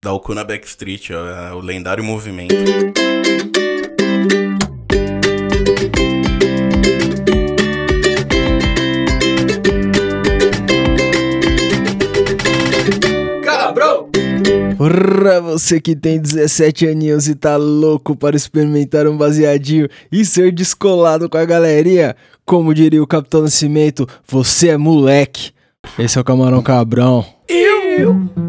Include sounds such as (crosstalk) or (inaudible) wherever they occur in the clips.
Dá o cu na Backstreet, ó, é o lendário movimento. Cabrão! Pra você que tem 17 aninhos e tá louco para experimentar um baseadinho e ser descolado com a galerinha, como diria o Capitão Nascimento, você é moleque. Esse é o Camarão Cabrão. Eu!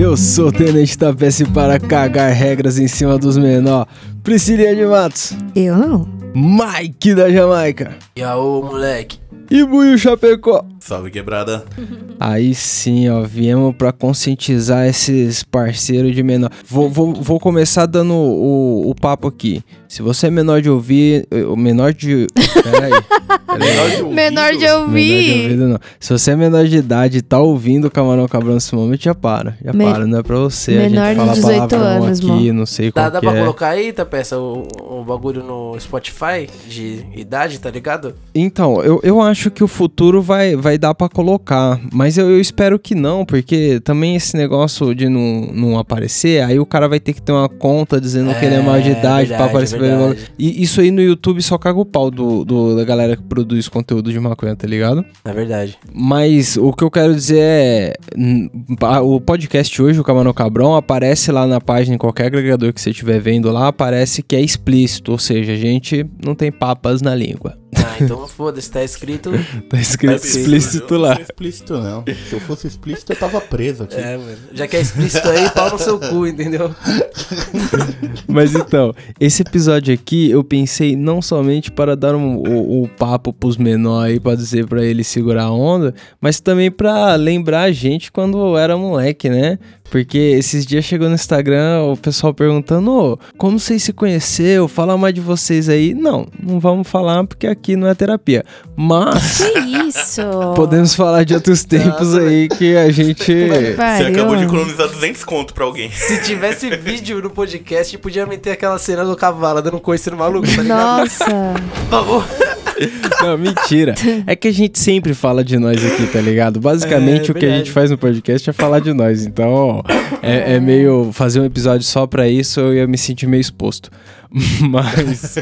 Eu sou o Tenente Tapece para cagar regras em cima dos menor. Priscilia de Matos. Eu não. Mike da Jamaica. E aô, moleque. E Buiu Chapecó. Salve quebrada. (laughs) Aí sim, ó, viemos pra conscientizar esses parceiros de menor. Vou, vou, vou começar dando o, o papo aqui. Se você é menor de ouvir, o menor de. (laughs) Peraí. Menor de. Menor de Menor de ouvir. ouvido, não. Se você é menor de idade e tá ouvindo o Camarão Cabrão nesse momento, já para. Já Me- para, não é pra você. Menor a de gente fala 18 palavrão anos, aqui, mano. não sei Dá, qual dá que pra é. colocar aí, tá, peça, o, o bagulho no Spotify de idade, tá ligado? Então, eu, eu acho que o futuro vai, vai dar pra colocar, mas eu, eu espero que não, porque também esse negócio de não, não aparecer, aí o cara vai ter que ter uma conta dizendo que ele é maior de É, idade pra verdade, aparecer. verdade. E isso aí no YouTube só caga o pau do, do- da galera que produz conteúdo de maconha, tá ligado? É verdade. Mas o que eu quero dizer é. O podcast hoje, o Camarão Cabrão, aparece lá na página, em qualquer agregador que você estiver vendo lá, aparece que é explícito, ou seja, a gente não tem papas na língua. Ah, então foda-se, tá escrito. Tá escrito explícito Eu lá. Não explícito, não. Se eu fosse explícito, eu tava preso aqui. É, mano. Já que é explícito aí, pau no seu cu, entendeu? (laughs) Mas então, esse episódio aqui eu pensei não somente para dar um, o, o papo pros menores aí, pra dizer pra eles segurar a onda, mas também pra lembrar a gente quando era moleque, né? Porque esses dias chegou no Instagram o pessoal perguntando: "Ô, como vocês se conheceu? Fala mais de vocês aí. Não, não vamos falar porque aqui não é terapia. Mas Que isso? (laughs) podemos falar de outros tempos aí que a gente. (laughs) Você acabou de economizar 200 conto pra alguém. Se tivesse (laughs) vídeo no podcast, podia meter aquela cena do cavalo dando coice no maluco, tá ligado? Nossa. Por favor. Não, mentira. É que a gente sempre fala de nós aqui, tá ligado? Basicamente, É, o que a gente faz no podcast é falar de nós. Então, é, é meio. Fazer um episódio só pra isso, eu ia me sentir meio exposto. (laughs) Mas.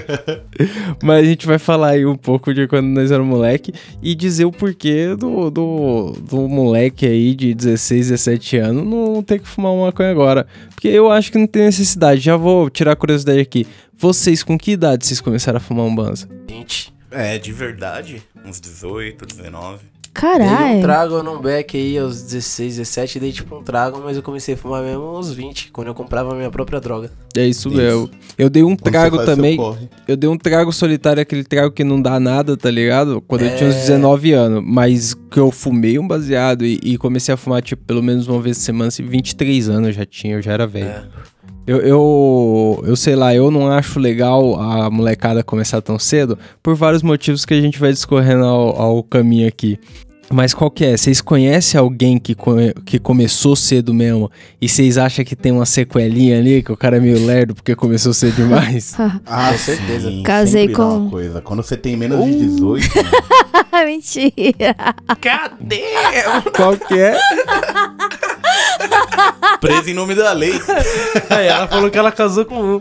mas a gente vai falar aí um pouco de quando nós éramos moleque e dizer o porquê do, do, do moleque aí de 16, 17 anos não ter que fumar uma maconha agora. Porque eu acho que não tem necessidade. Já vou tirar a curiosidade aqui. Vocês, com que idade vocês começaram a fumar um banza? Gente, É, de verdade. Uns 18, 19. Dei um Caralho. trago no back aí aos 16, 17, dei tipo um trago, mas eu comecei a fumar mesmo aos 20, quando eu comprava a minha própria droga. É isso, Isso. mesmo. Eu dei um Quando trago também. Eu dei um trago solitário, aquele trago que não dá nada, tá ligado? Quando eu tinha uns É. 19 anos. Mas que eu fumei um baseado e, e comecei a fumar, tipo, pelo menos uma vez por semana, assim, 23 anos eu já tinha, eu já era velho. É. Eu, eu, eu sei lá, eu não acho legal a molecada começar tão cedo, por vários motivos que a gente vai discorrendo ao, ao caminho aqui. Mas qual que é? Vocês conhecem alguém que, come- que começou cedo mesmo e vocês acham que tem uma sequelinha ali, que o cara é meio lerdo porque começou cedo demais? (laughs) Ah, Com certeza. sim, Casei com- uma coisa. Quando você tem menos de 18, (laughs) né? Mentira. Cadê? qual que é? (laughs) (laughs) preso em nome da lei. Aí ela falou que ela casou com um.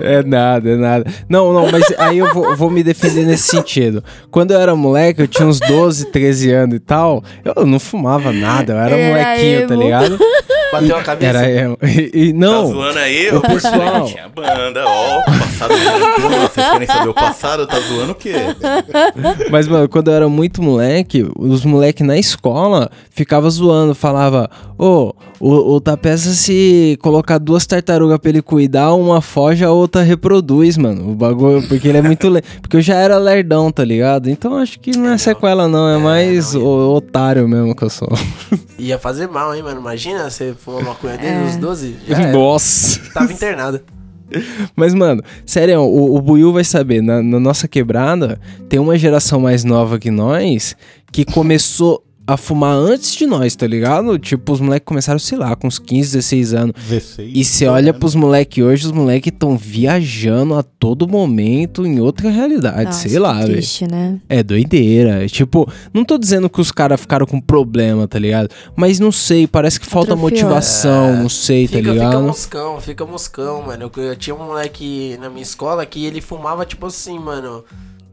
É nada, é nada. Não, não, mas aí eu vou, vou me defender nesse sentido. Quando eu era moleque, eu tinha uns 12, 13 anos e tal, eu não fumava nada, eu era Era molequinho, tá emo. ligado? Bateu a cabeça. Era emo. E, e Tá não, zoando aí, o pessoal- Tinha banda, ó. O passado do Vocês querem saber o passado? Tá zoando o quê? mas mano, quando eu era muito moleque, os moleques na escola ficava zoando, falava: Ô, o, o Tapeça se colocar duas tartarugas pra ele cuidar, uma foge, a outra reproduz, mano. O bagulho, porque ele é muito. Le... (laughs) Porque eu já era lerdão, tá ligado? Então acho que não é, sequela, não, é, mais não, o, otário mesmo que eu sou. (laughs) Ia fazer mal, hein, mano? Imagina você fumar maconha desde É. os 12. Já era. Nossa! Tava internado. (laughs) Mas, mano, sério, o, o Buiu vai saber, na, na nossa quebrada, tem uma geração mais nova que nós que começou a fumar antes de nós, tá ligado? Tipo, os moleques começaram, sei lá, com uns 15, 16 anos. 16. E você olha pros moleques hoje, os moleques estão viajando a todo momento em outra realidade, Nossa, sei lá, velho. triste, né? É doideira. Tipo, não tô dizendo que os caras ficaram com problema, tá ligado? Mas não sei, parece que falta Atrofiou. motivação, não sei, tá Fica, fica ligado? moscão, fica moscão, mano. Eu, eu tinha um moleque na minha escola que ele fumava, tipo assim, mano,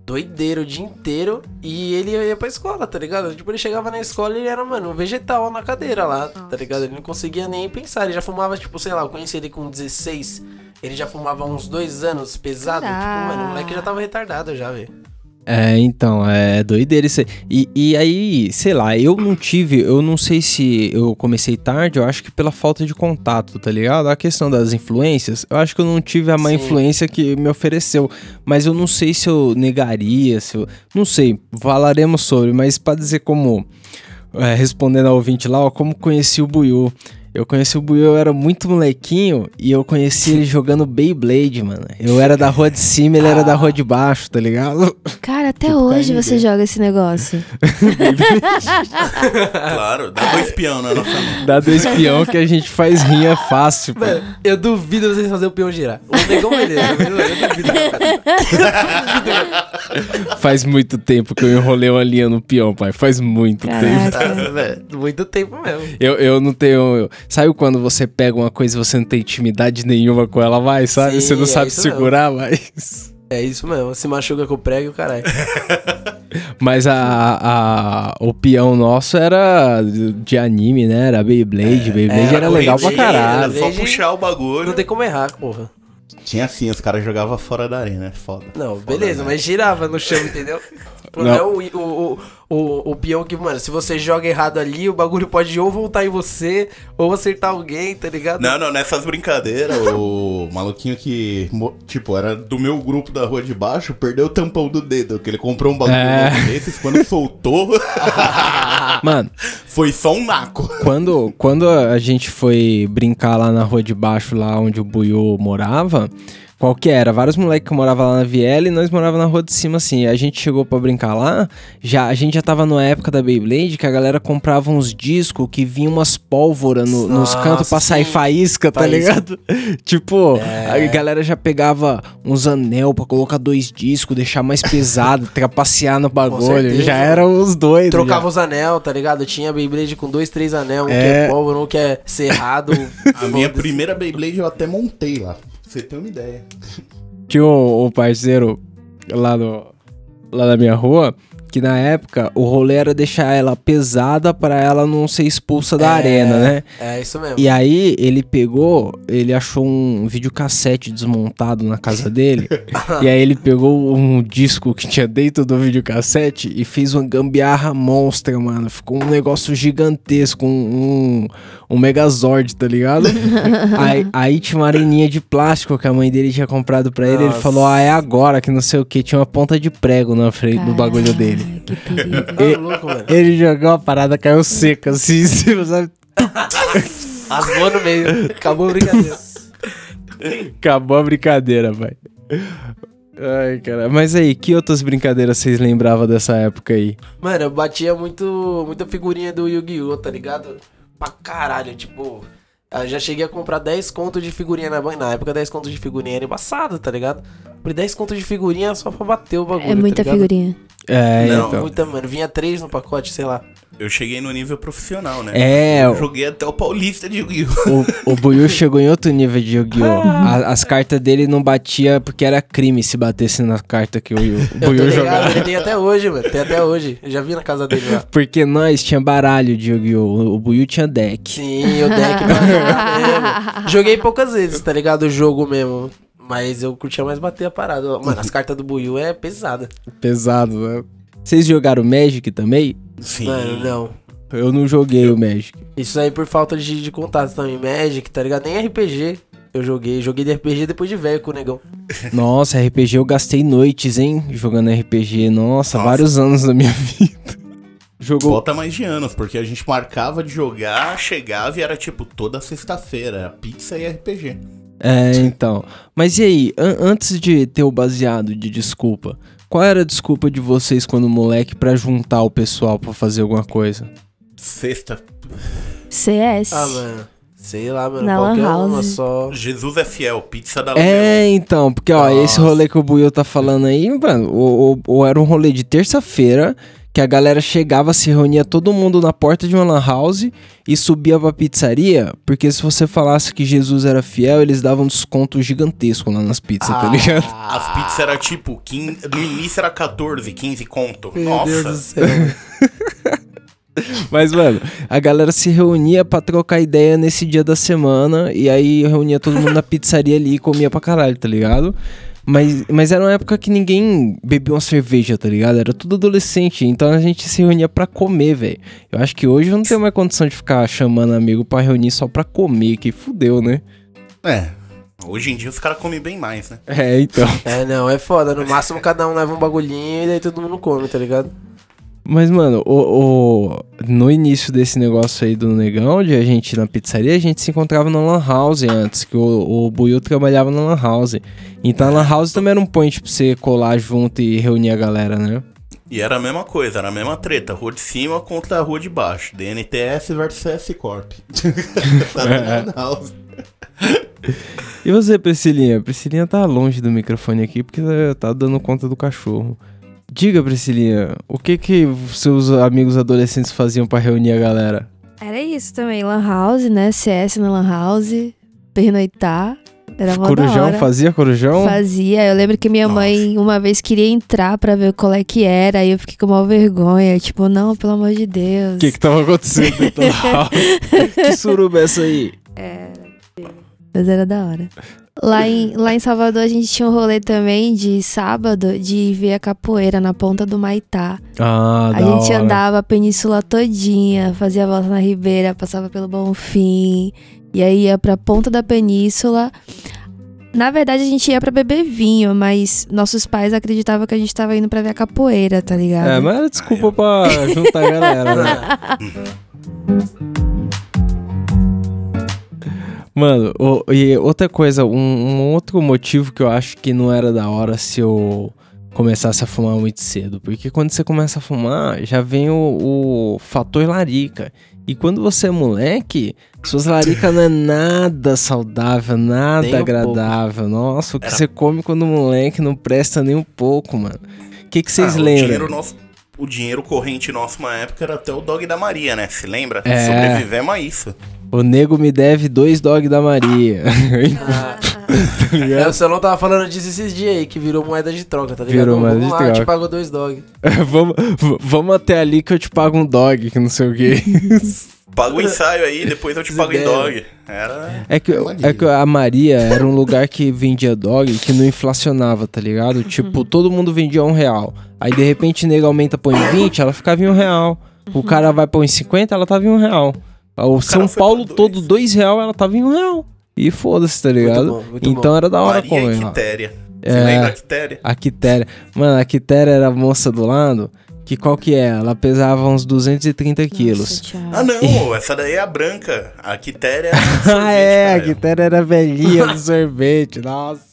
doideiro o dia inteiro e ele ia pra escola, tá ligado? Tipo, ele chegava na escola e ele era, mano, um vegetal na cadeira lá, tá ligado? Ele não conseguia nem pensar, ele já fumava, tipo, sei lá, eu conheci ele com 16, ele já fumava uns dois anos, pesado. Tipo, mano, o moleque já tava retardado já, velho. É, então, é doideira isso aí. E, e aí, sei lá, eu não tive, eu não sei se eu comecei tarde, eu acho que pela falta de contato, tá ligado? A questão das influências, eu acho que eu não tive a má Sim. influência que me ofereceu, mas eu não sei se eu negaria, se eu. Não sei, falaremos sobre, mas pra dizer como. é, respondendo ao ouvinte lá, ó, como conheci o Buiu. Eu conheci o Buiu, eu era muito molequinho e eu conheci ele jogando Beyblade, mano. Eu era da rua de cima, ele era da rua de baixo, tá ligado? Cara, até Tipo, hoje você joga esse negócio. (laughs) Claro, dá dois peão na nossa mão. Dá dois peão que a gente faz rinha fácil, pô. Mano, eu duvido vocês fazer o peão girar. O negão beleza, eu eu duvido. (laughs) Faz muito tempo que eu enrolei uma linha no peão, pai. Faz muito tempo. Caraca. Nossa, velho, muito tempo mesmo. Eu, eu não tenho. eu- sabe quando você pega uma coisa e você não tem intimidade nenhuma com ela, vai, sabe? Sim, você não é sabe segurar, mas. É isso mesmo, se machuca com o prego e o caralho. (laughs) Mas a, a, o peão nosso era de anime, né? Era Beyblade. Beyblade é, era legal pra caralho. Era só puxar o bagulho. Não tem como errar, porra. Tinha assim, os caras jogavam fora da arena, é foda. Não, Foda, beleza, né? mas girava no chão, entendeu? (laughs) Não. É o, o, o, o, peão que, mano, se você joga errado ali, o bagulho pode ou voltar em você, ou acertar alguém, tá ligado? Não, não, nessas brincadeiras, o (laughs) maluquinho que, tipo, era do meu grupo da rua de baixo, perdeu o tampão do dedo, que ele comprou um bagulho É. desses, quando soltou, (laughs) Mano, foi só um naco. quando, quando a gente foi brincar lá na rua de baixo, lá onde o Buiu morava, qual que era? Vários moleques que moravam lá na Viela e nós morávamos na rua de cima, assim. A gente chegou pra brincar lá, já, a gente já tava na época da Beyblade, que a galera comprava uns discos que vinha umas pólvora no- nos Nossa, cantos pra sair faísca, tá Faísca. ligado? (laughs) tipo, a galera já pegava uns anel pra colocar dois discos, deixar mais pesado, (laughs) trapacear no bagulho. Já eram os dois. Trocava os anel, tá ligado? Tinha Beyblade com dois, três anel, um que É. é pólvora, um que é cerrado. (laughs) A minha primeira Beyblade eu até montei lá, você ter uma ideia. Tinha um, um parceiro lá, no, lá na minha rua que na época o rolê era deixar ela pesada pra ela não ser expulsa da É. arena, né? É isso mesmo. E aí ele pegou, ele achou um videocassete desmontado na casa (laughs) dele. e aí ele pegou um disco que tinha dentro do videocassete e fez uma gambiarra monstra, mano. Ficou um negócio gigantesco, um, um, um Megazord, tá ligado? (laughs) aí, aí tinha uma areninha de plástico que a mãe dele tinha comprado pra ele. Ele falou, ah, é agora, que não sei o que. Tinha uma ponta de prego na frente do bagulho dele. Ai, Que perigo. Tá louco, mano. Ele jogou a parada, caiu seca, assim, (laughs) em cima, sabe? Rasgou no meio. Acabou a brincadeira. Acabou a brincadeira, pai. Ai, cara. Mas aí, que outras brincadeiras vocês lembravam dessa época aí? Mano, eu batia muito, muita figurinha do Yu-Gi-Oh, tá ligado? Pra caralho, tipo. Eu já cheguei a comprar 10 contos de figurinha na. Na época, 10 contos de figurinha era embaçado, tá ligado? Comprei 10 contos de figurinha só pra bater o bagulho. É muita tá figurinha. É, Não, então. Muita, mano. Vinha 3 no pacote, sei lá. Eu cheguei no nível profissional, né? É, Eu o, joguei até o Paulista de Yu-Gi-Oh! o Buiu (laughs) chegou em outro nível de Yu-Gi-Oh! A- As cartas dele não batia porque era crime se batesse na carta que o, o Buiu jogava. ele tem até hoje, mano. Tem até hoje. Eu já vi na casa dele lá. Porque nós tinha baralho de Yu-Gi-Oh! O- O Buiu tinha deck. Sim, o deck pra jogar (laughs) mesmo. Joguei poucas vezes, tá ligado? O jogo mesmo. Mas eu curtia mais bater a parada. Mano, as cartas do Buiu é pesada. Pesado, né? Vocês jogaram Magic também? Sim. Mano, não. Eu não joguei o Magic. Isso aí por falta de, de contato também. Magic, tá ligado? Nem RPG eu joguei. Joguei de RPG depois de velho com o negão. (laughs) Nossa, RPG eu gastei noites, hein? Jogando RPG. Nossa, Nossa. vários anos da minha (laughs) vida. Jogou. Bota mais de anos, porque a gente marcava de jogar, chegava e era tipo toda sexta-feira, era pizza e RPG. É, então. Mas e aí, an- antes de ter o baseado de desculpa, Qual era a desculpa de vocês quando moleque pra juntar o pessoal pra fazer alguma coisa? Sexta. CS. Ah, mano. Sei lá, mano. Na qualquer lan uma house. só. Jesus é fiel, pizza da É, então, porque ó, esse Nossa. rolê que o Buiu tá falando aí, mano, ou, ou- ou era um rolê de terça-feira, que a galera chegava, se reunia todo mundo na porta de uma lan house e subia pra pizzaria, porque se você falasse que Jesus era fiel, eles davam um desconto gigantesco lá nas pizzas, tá ligado? As pizzas eram tipo, 15, no início era 14, 15 conto. Meu Deus do Nossa. céu. (laughs) Mas, mano, a galera se reunia pra trocar ideia nesse dia da semana e aí reunia todo mundo na pizzaria ali e comia pra caralho, tá ligado? Mas, mas era uma época que ninguém bebia uma cerveja, tá ligado? Era tudo adolescente, então a gente se reunia pra comer, velho. Eu acho que hoje eu não tenho mais condição de ficar chamando amigo pra reunir só pra comer, que fudeu, né? É. Hoje em dia os caras comem bem mais, né? É, então. É, não, é foda. No máximo cada um leva um bagulhinho e daí todo mundo come, tá ligado? Mas, mano, o, o- no início desse negócio aí do negão, de a gente ir na pizzaria, a gente se encontrava na Lan House antes, que o, o Buiu trabalhava na Lan House. Então a Lan House também era um point pra você colar junto e reunir a galera, né? E era a mesma coisa, era a mesma treta. Rua de cima contra a rua de baixo. DNTS versus S Corp. (laughs) Tá. E você, Priscilinha? Priscilinha tá longe do microfone aqui porque tá dando conta do cachorro. Diga, Priscilinha, o que que seus amigos adolescentes faziam pra reunir a galera? Era isso também, lan house, né? CS na lan house, pernoitar. Era mó da Corujão, hora. fazia corujão? Fazia. Eu lembro que minha Nossa. mãe uma vez queria entrar pra ver qual é que era, aí eu fiquei com uma vergonha, tipo, não, pelo amor de Deus. O que que tava acontecendo dentro da (laughs) house? que suruba é essa aí? Mas era da hora. Lá em, lá em Salvador a gente tinha um rolê também de sábado de ver a capoeira na ponta do Maitá. Ah, A gente hora. andava a península todinha, fazia volta na Ribeira, passava pelo Bonfim, e aí ia pra ponta da península. Na verdade, a gente ia pra beber vinho, mas nossos pais acreditavam que a gente tava indo pra ver a capoeira, tá ligado? É, mas era desculpa pra (laughs) juntar a galera, né? (laughs) Mano, o- e outra coisa, um, um outro motivo que eu acho que não era da hora se eu começasse a fumar muito cedo. Porque quando você começa a fumar, já vem o, o fator larica. E quando você é moleque, suas laricas não é nada saudável, nada um agradável. Nossa, o que Era- você come quando moleque não presta nem um pouco, mano. O que, que vocês Ah, O lembram? dinheiro, nosso, o dinheiro corrente nosso na época era até o dog da Maria, né? Se lembra? É. Sobrevivemos a isso. O nego me deve dois dog da Maria. (laughs) É, o tava falando disso esses dias aí, que virou moeda de troca, tá ligado? Virou moeda vamos de lá, eu te troca. pago dois dog. (laughs) vamos, vamos até ali que eu te pago um dog, que não sei o quê. (laughs) Paga o ensaio aí, depois eu te pago em dog. Era. É que, é que a Maria era um lugar que vendia dog que não inflacionava, tá ligado? Tipo, todo mundo vendia um real. Aí de repente o nego aumenta põe 20, ela ficava em um real. O cara vai põe 50, ela tava em um real. O São Paulo todo dois. real, ela tava em um real. E foda-se, tá ligado? bom, muito então bom. era da hora Maria. Quitéria. Você É. lembra a Quitéria? A Quitéria. Mano, a Quitéria era a moça do lado. Que qual que é? Ela pesava uns 230 quilos. Ah, não, essa daí é a branca. A Quitéria é a (laughs) Ah, é, a sorvete, Quitéria era velhinha do (laughs) sorvete, nossa.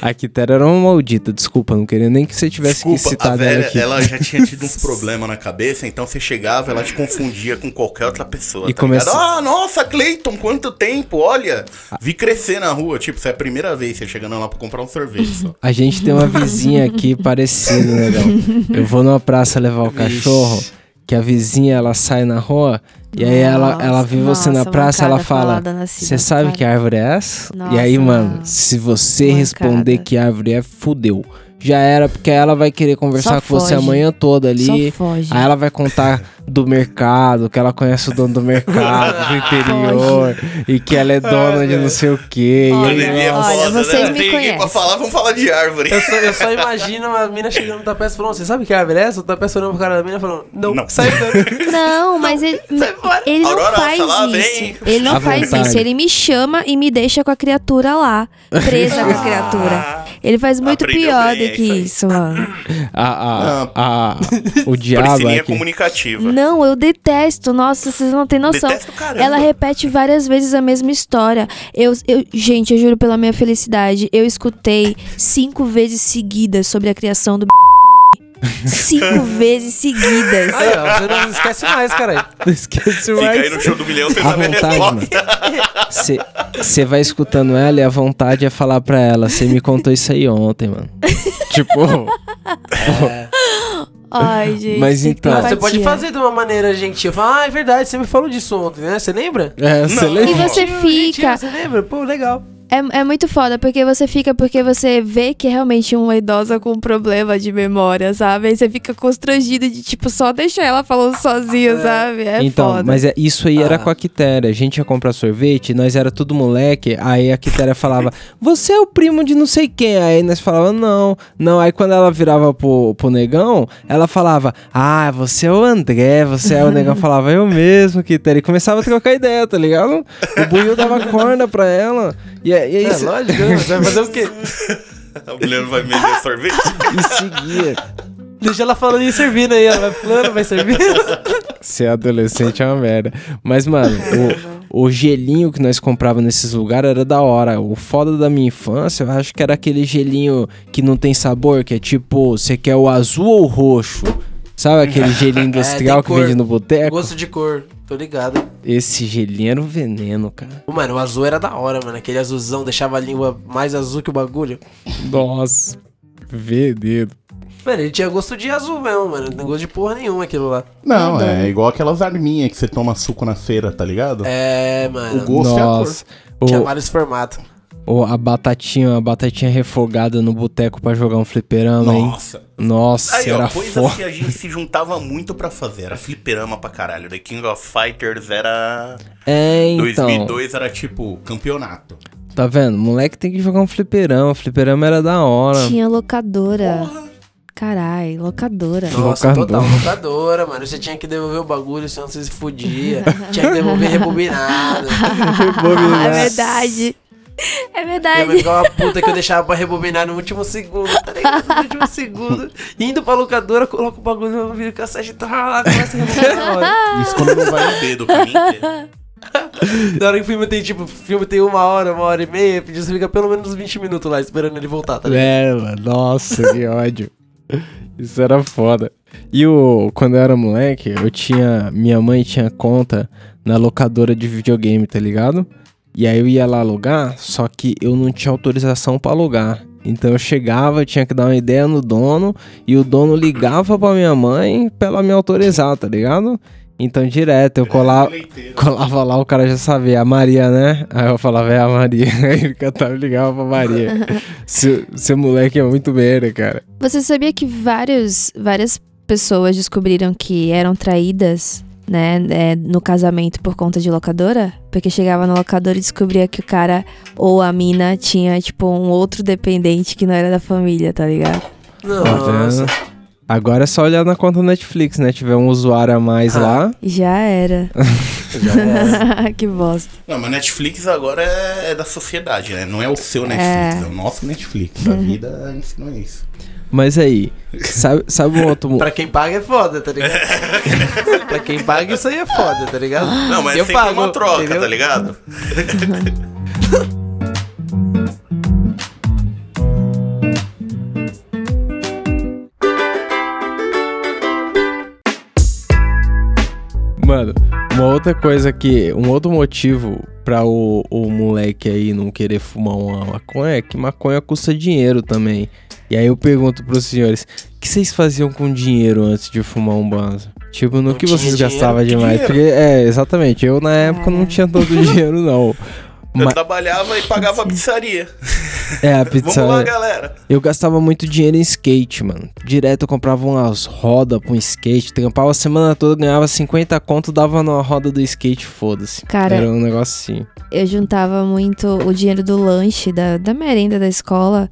A Quitéria era uma maldita, desculpa, não queria nem que você tivesse que Desculpa, citar a dela velha, aqui. ela já tinha tido (laughs) uns problemas na cabeça, então você chegava, ela te confundia com qualquer outra pessoa, E tá começa-? Ah, nossa, Cleiton, quanto tempo, olha! Vi crescer na rua, tipo, isso é a primeira vez você chegando lá pra comprar um sorvete só. A gente tem uma vizinha aqui parecida, negão. Eu vou numa praça levar o cachorro, que a vizinha ela sai na rua e aí ela, Nossa, ela vê você na nossa, praça, ela fala: na Você sabe cara." que árvore é essa? e Nossa, aí, mano, mano. se você Mancada. responder que árvore é, fudeu. Já era, porque ela vai querer conversar Só com você a foge. manhã toda ali. Só foge. Aí ela vai contar do mercado, que ela conhece o dono do mercado do interior e que ela é dona de não sei o quê. Olha, e aí, é olha, foda, vocês né? me Tem ninguém pra conhecem. falar, vamos falar de árvore. Eu só, eu só imagino uma mina chegando no tapete e falando, você sabe que árvore é essa? O tapete olhando pro cara da mina falando, não, Não. sai dando. Não, mas ele, (laughs) ele não Aurora, faz isso. vem. Ele não À faz vontade. isso. Ele me chama e me deixa com a criatura lá, presa com a criatura. (laughs) Ele faz muito Aprendeu pior bem, é que isso aí. isso, mano. A, a, a, o (laughs) diabo aqui. comunicativa. Não, eu detesto. Nossa, vocês não têm noção. Detesto caramba. Ela repete várias vezes a mesma história. Eu, eu, gente, eu juro pela minha felicidade, eu escutei cinco vezes seguidas sobre a criação do cinco (laughs) vezes seguidas. Aí, ó, você não esquece mais, caralho. Não esquece Fica mais. aí no show do milhão, você A vontade, mano. Você vai escutando ela e a vontade é falar pra ela, você me contou isso aí ontem, mano. (laughs) tipo, Ai, gente. Mas então- Ah, você pode fazer de uma maneira gentil. Falar, ah, é verdade, você me falou disso ontem, né? Você lembra? é, você lembra? E você Gentil, fica. Você lembra? Pô, legal. É, é muito foda, porque você fica, porque você vê que é realmente uma idosa com problema de memória, sabe? Aí você fica constrangido de, tipo, só deixar ela falando sozinha, sabe? É então, foda. mas é, isso aí era Ah. com a Quitéria. A gente ia comprar sorvete, nós era tudo moleque. Aí a Quitéria falava, (laughs) você é o primo de não sei quem. Aí nós falava, não, não. Aí quando ela virava pro, pro negão, ela falava, ah, você é o André, você é o negão. (laughs) falava, eu mesmo, Quitéria. E começava a trocar ideia, tá ligado? O Buiu dava corda pra ela. E, aí- e aí É, lógico, né? Você vai fazer o quê? (laughs) A mulher não vai vender sorvete. e seguia. Deixa ela falando e servindo aí. Ela vai falando, vai servindo. Ser adolescente é uma merda. Mas, mano, o, o gelinho que nós comprava nesses lugares era da hora. O foda da minha infância, eu acho que era aquele gelinho que não tem sabor, que é tipo, você quer o azul ou o roxo? Sabe aquele gelinho (laughs) industrial É, que cor. vende no boteco? Gosto de cor, tô ligado. Esse gelinho era um veneno, cara. Ô, Mano, o azul era da hora, mano. Aquele azulzão deixava a língua mais azul que o bagulho. Nossa. Veneno. Mano, ele tinha gosto de azul mesmo, mano. Não tem gosto de porra nenhuma aquilo lá. Não, é igual aquelas arminhas que você toma suco na feira, tá ligado? É, O mano. gosto é a cor. Nossa. Tinha O, vários formatos. O- a batatinha, a batatinha refogada no boteco pra jogar um fliperama, hein? Nossa. Nossa, Aí, era ó, coisas foda. que a gente se juntava muito pra fazer. Era fliperama pra caralho. The King of Fighters era... É, então. 2002 era tipo... Campeonato. Tá vendo? Moleque tem que jogar um fliperama. Fliperama era da hora. Tinha locadora. Carai, locadora. Nossa, Locador. total locadora, mano. Você tinha que devolver o bagulho, senão você se fudia. tinha que devolver (laughs) rebobinado. (laughs) Ah, é verdade. (laughs) É Minha mãe verdade. ficava uma puta que eu deixava pra rebobinar no último segundo, tá ligado? No último (laughs) segundo. Indo pra locadora, coloca o bagulho no vídeo cassete e tá lá, começa a rebobinar na hora. Isso quando não vai no dedo pra mim. Na hora que o filme tem, tipo, o filme tem uma hora, uma hora e meia, você fica pelo menos uns 20 minutos lá esperando ele voltar, tá ligado? É, mano, nossa, que ódio. Isso era foda. E o, quando eu era moleque, eu tinha. Minha mãe tinha conta na locadora de videogame, tá ligado? E aí eu ia lá alugar, só que eu não tinha autorização pra alugar. Então eu chegava, tinha que dar uma ideia no dono, e o dono ligava pra minha mãe pra ela me autorizar, tá ligado? Então direto, eu colava, colava lá, o cara já sabia, a Maria, né? Aí eu falava, é a Maria. (laughs) Aí ele cantava e ligava pra Maria. (laughs) seu, seu moleque é muito merda, cara. Você sabia que vários, várias pessoas descobriram que eram traídas, né, é, no casamento por conta de locadora? Porque chegava na locadora e descobria que o cara ou a mina tinha, tipo, um outro dependente que não era da família, tá ligado? Nossa. Agora é só olhar na conta Netflix, né? Tiver um usuário a mais Ah. lá. Já era. (laughs) Já era. (laughs) que bosta. Não, mas Netflix agora é, é da sociedade, né? Não é o seu Netflix, é, o nosso Netflix. A vida ensinou isso. Mas aí, sabe, sabe um outro. mo- Pra quem paga é foda, tá ligado? (laughs) pra quem paga isso aí é foda, tá ligado? Não, mas Eu é sempre pago, uma troca, entendeu? tá ligado? Mano, uma outra coisa que. Um outro motivo pra o, o moleque aí não querer fumar uma maconha é que maconha custa dinheiro também. E aí eu pergunto pros senhores: o que vocês faziam com dinheiro antes de fumar um banzo? Tipo, no Não que tinha vocês gastavam demais? Porque, é, exatamente. Eu na época não tinha tanto (laughs) dinheiro, não. Eu Mas, trabalhava e pagava a pizzaria. é, a (laughs) Vamos pizza. lá, galera. Eu gastava muito dinheiro em skate, mano. Direto eu comprava umas rodas pra um skate, trampava a semana toda, ganhava 50 conto, dava numa roda do skate, foda-se. Cara, Era um negócio assim. eu juntava muito o dinheiro do lanche, da, da merenda da escola,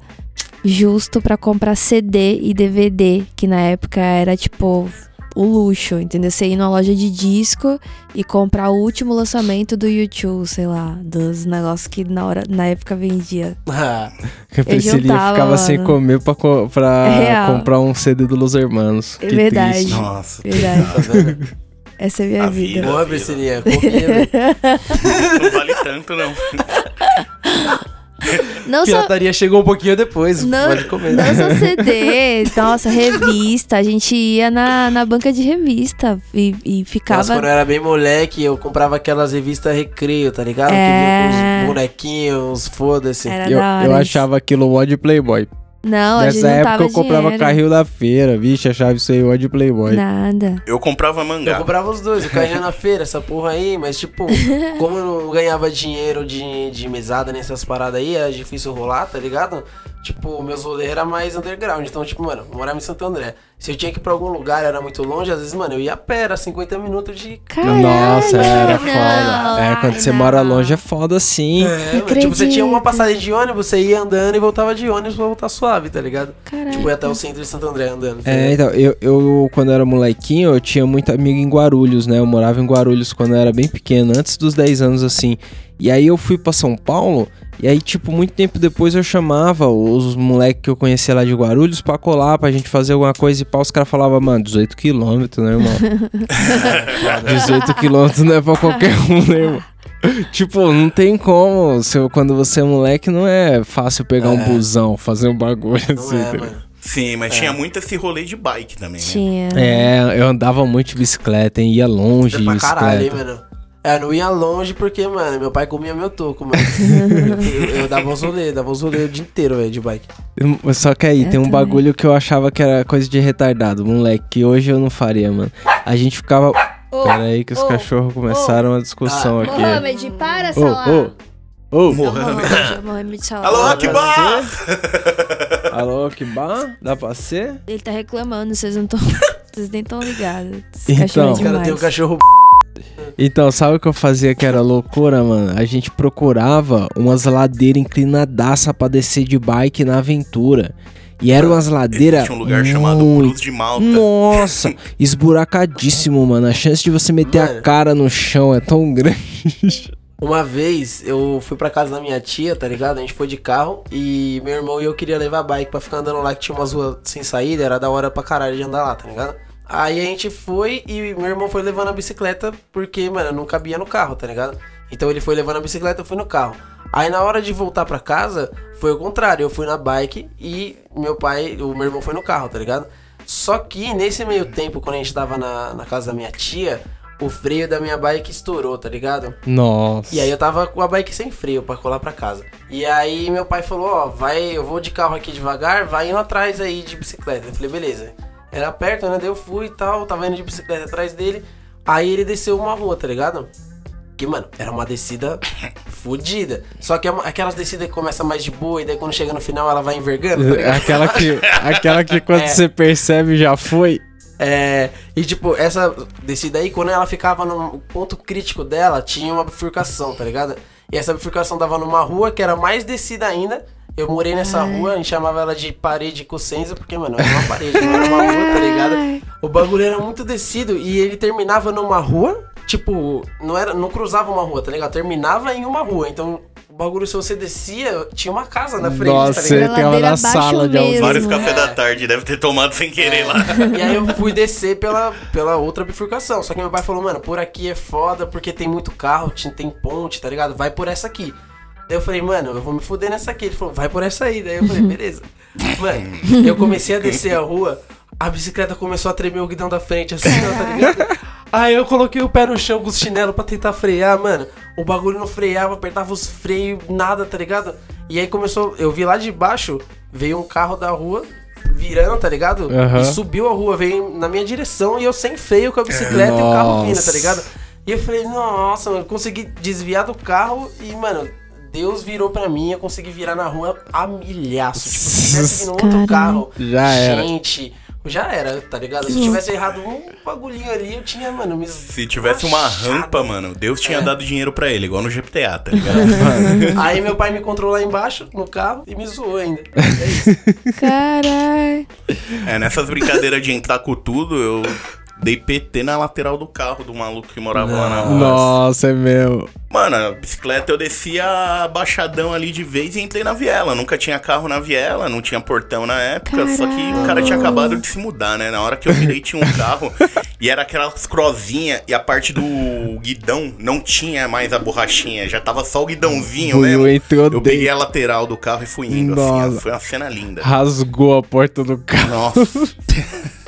justo pra comprar CD e DVD, que na época era tipo o luxo, entendeu? Você ir numa loja de disco e comprar o último lançamento do YouTube, sei lá, dos negócios que na, hora, na época vendia. Ah, Que a Priscilinha juntava, ficava sem mano. comer pra, co- pra É real. comprar um CD do Los Hermanos. É Que verdade. triste. Nossa. Verdade. (laughs) Essa é a minha A vida. vida. Boa, Priscilinha. Comia. (laughs) Não vale tanto, não. (laughs) Não só, Pirataria chegou um pouquinho depois. não, Pode comer. não só (laughs) CD, nossa, revista. A gente ia na, na banca de revista e, e Nossa, ficava. quando eu era bem moleque, eu comprava aquelas revistas Recreio, tá ligado? É. Que vinha com os bonequinhos, foda-se. Eu, eu achava aquilo mod Playboy. Não, a gente Nessa não época tava eu comprava dinheiro. carrinho da feira, vixe, achava isso aí mod Playboy. Nada. Eu comprava Eu mangá. comprava os dois, eu caía na feira, essa porra aí, mas tipo, (laughs) como eu não ganhava dinheiro de, de mesada nessas paradas aí, era difícil rolar, tá ligado? Tipo, meus rolês era mais underground, então, tipo, mano, eu morava em Santo André. Se eu tinha que ir pra algum lugar, era muito longe, às vezes, mano, eu ia a pé, era 50 minutos de. Caralho, Nossa, era não, foda. É, quando ai, você não. mora longe é foda sim. É, mano, tipo, você tinha uma passagem de ônibus, você ia andando e voltava de ônibus pra voltar suave, tá ligado? Caralho. Tipo, ia até o centro de Santo André andando. tá É, então, eu, eu, quando era molequinho, eu tinha muito amigo em Guarulhos, né? Eu morava em Guarulhos quando eu era bem pequeno, antes dos 10 anos, assim. E aí eu fui pra São Paulo, e aí, tipo, muito tempo depois eu chamava os moleques que eu conhecia lá de Guarulhos pra colar, pra gente fazer alguma coisa e pá. Os caras falavam, mano, 18 quilômetros, né, irmão? (laughs) 18 quilômetros não é pra qualquer um, né, irmão? Tipo, não tem como. Se eu- quando você é moleque, não é fácil pegar um busão, fazer um bagulho Não assim. é, mano. Sim, mas tinha muito esse rolê de bike também, né? Tinha. É, eu andava muito de bicicleta, hein? Ia longe de Pra bicicleta. caralho, hein, mano. É, eu não ia longe porque, mano, meu pai comia meu toco, mano. (laughs) eu, eu dava os rolês, dava os rolês o dia inteiro, velho, de bike. Eu- Só que aí, Eu tem um também. bagulho que eu achava que era coisa de retardado, moleque, que hoje eu não faria, mano. A gente ficava. Pera aí que os ô, cachorros começaram a discussão aqui. Mohamed, para, Salah. ô, ô. Mohamed, Salah. Alô, Akbar! Alô, Kibar? Dá pra ser? Ele tá reclamando, vocês não estão. (laughs) Vocês nem estão ligados. Então. cachorro é Os caras demais. têm um cachorro. Então, sabe o que eu fazia que era loucura, mano? A gente procurava umas ladeiras inclinadaça pra descer de bike na aventura. E eram umas ladeiras. Existe um lugar chamado muito Cruz de Malta. Nossa, (laughs) esburacadíssimo, mano. A chance de você meter a Mano. cara no chão é tão grande. (laughs) Uma vez eu fui pra casa da minha tia, tá ligado? A gente foi de carro e meu irmão e eu queria levar a bike pra ficar andando lá, que tinha umas ruas sem saída, era da hora pra caralho de andar lá, tá ligado? Aí a gente foi e meu irmão foi levando a bicicleta porque, mano, não cabia no carro, tá ligado? Então ele foi levando a bicicleta, eu fui no carro. Aí na hora de voltar pra casa, foi o contrário, eu fui na bike e meu pai, o meu irmão foi no carro, tá ligado? Só que nesse meio tempo, quando a gente tava na, na casa da minha tia, o freio da minha bike estourou, tá ligado? Nossa. E aí eu tava com a bike sem freio pra colar pra casa. E aí meu pai falou, ó, vai, eu vou de carro aqui devagar, vai indo atrás aí de bicicleta. Eu falei, beleza. Era perto, né? Daí eu fui e tal, tava indo de bicicleta atrás dele. Aí ele desceu uma rua, tá ligado? Que, mano, era uma descida (laughs) fodida. Só que é aquelas descidas que começa mais de boa e daí quando chega no final ela vai envergando, tá? Aquela que, aquela que quando (laughs) É. você percebe já foi. É, e tipo, essa descida aí, quando ela ficava no ponto crítico dela, tinha uma bifurcação, tá ligado? E essa bifurcação dava numa rua que era mais descida ainda. Eu morei nessa rua, a gente chamava ela de parede Cossenza, porque, mano, era uma parede, não era uma rua, tá ligado? O bagulho era muito descido e ele terminava numa rua, tipo, não era, não cruzava uma rua, tá ligado? Terminava em uma rua. Então, o bagulho, se você descia, tinha uma casa na frente, Nossa, tá ligado? tem uma na sala de mesmo. alguém. Vários É. café da tarde, deve ter tomado sem querer lá. E aí eu fui descer pela, pela outra bifurcação. Só que meu pai falou, mano, por aqui é foda porque tem muito carro, tem tem ponte, tá ligado? Vai por essa aqui. Daí eu falei, mano, eu vou me fuder nessa aqui. Ele falou, vai por essa aí. Daí eu falei, beleza. (laughs) Mano, eu comecei a descer a rua, a bicicleta começou a tremer o guidão da frente, assim, tá ligado? (laughs) Aí eu coloquei o pé no chão com os chinelos pra tentar frear, mano. O bagulho não freava, apertava os freios, nada, tá ligado? E aí começou, eu vi lá de baixo, veio um carro da rua virando, tá ligado? Aham. E subiu a rua, veio na minha direção e eu sem freio com a bicicleta e o carro vindo, tá Nossa. ligado? E eu falei, nossa, mano, consegui desviar do carro e, mano, Deus virou pra mim, eu consegui virar na rua a milhaço. Tipo, se tivesse vindo um outro carro, Já era. gente, já era, tá ligado? Se eu tivesse errado um bagulhinho ali, eu tinha, mano, me... Se tivesse uma Achado. rampa, mano, Deus tinha É. dado dinheiro pra ele, igual no GTA, tá (laughs) ligado? Aí meu pai me encontrou lá embaixo, no carro, e me zoou ainda. É isso. Caralho. é, nessas brincadeiras de entrar com tudo, eu Dei PT na lateral do carro do maluco que morava lá na rua. Nossa, é meu. Mano, a bicicleta eu descia baixadão ali de vez e entrei na viela. Nunca tinha carro na viela, não tinha portão na época. Só que o cara tinha acabado de se mudar, né? Na hora que eu virei tinha um carro (laughs) e era aquelas crozinhas e a parte do guidão não tinha mais a borrachinha, já tava só o guidãozinho mesmo. entrou Eu peguei a lateral do carro e fui indo, assim. Nossa. ó. Foi uma cena linda. Rasgou a porta do carro. Nossa. (laughs)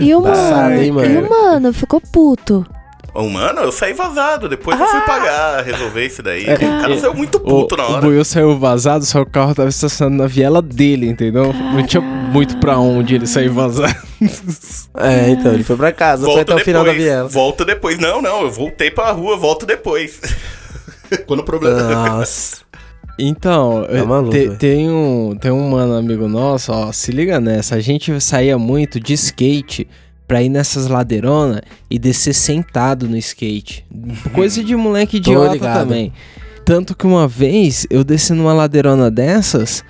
E o mano? hein, mano? E o mano? Ficou puto. Ô, mano, eu saí vazado. Depois eu fui pagar, resolver isso daí. É, o cara é, saiu muito O, puto na o hora. Buiu saiu vazado, só que o carro tava estacionado na viela dele, entendeu? Não tinha muito pra onde ele sair vazado. É, (laughs) então, ele foi pra casa, foi até o final da viela. Volta depois. Não, não, eu voltei pra rua, volto depois. Quando o problema. Nossa. Então, Tá maluco, te- tem, um, tem um mano amigo nosso, ó, se liga nessa. A gente saía muito de skate pra ir nessas ladeironas e descer sentado no skate. (laughs) Coisa de moleque idiota também. Tanto que uma vez eu desci numa ladeirona dessas,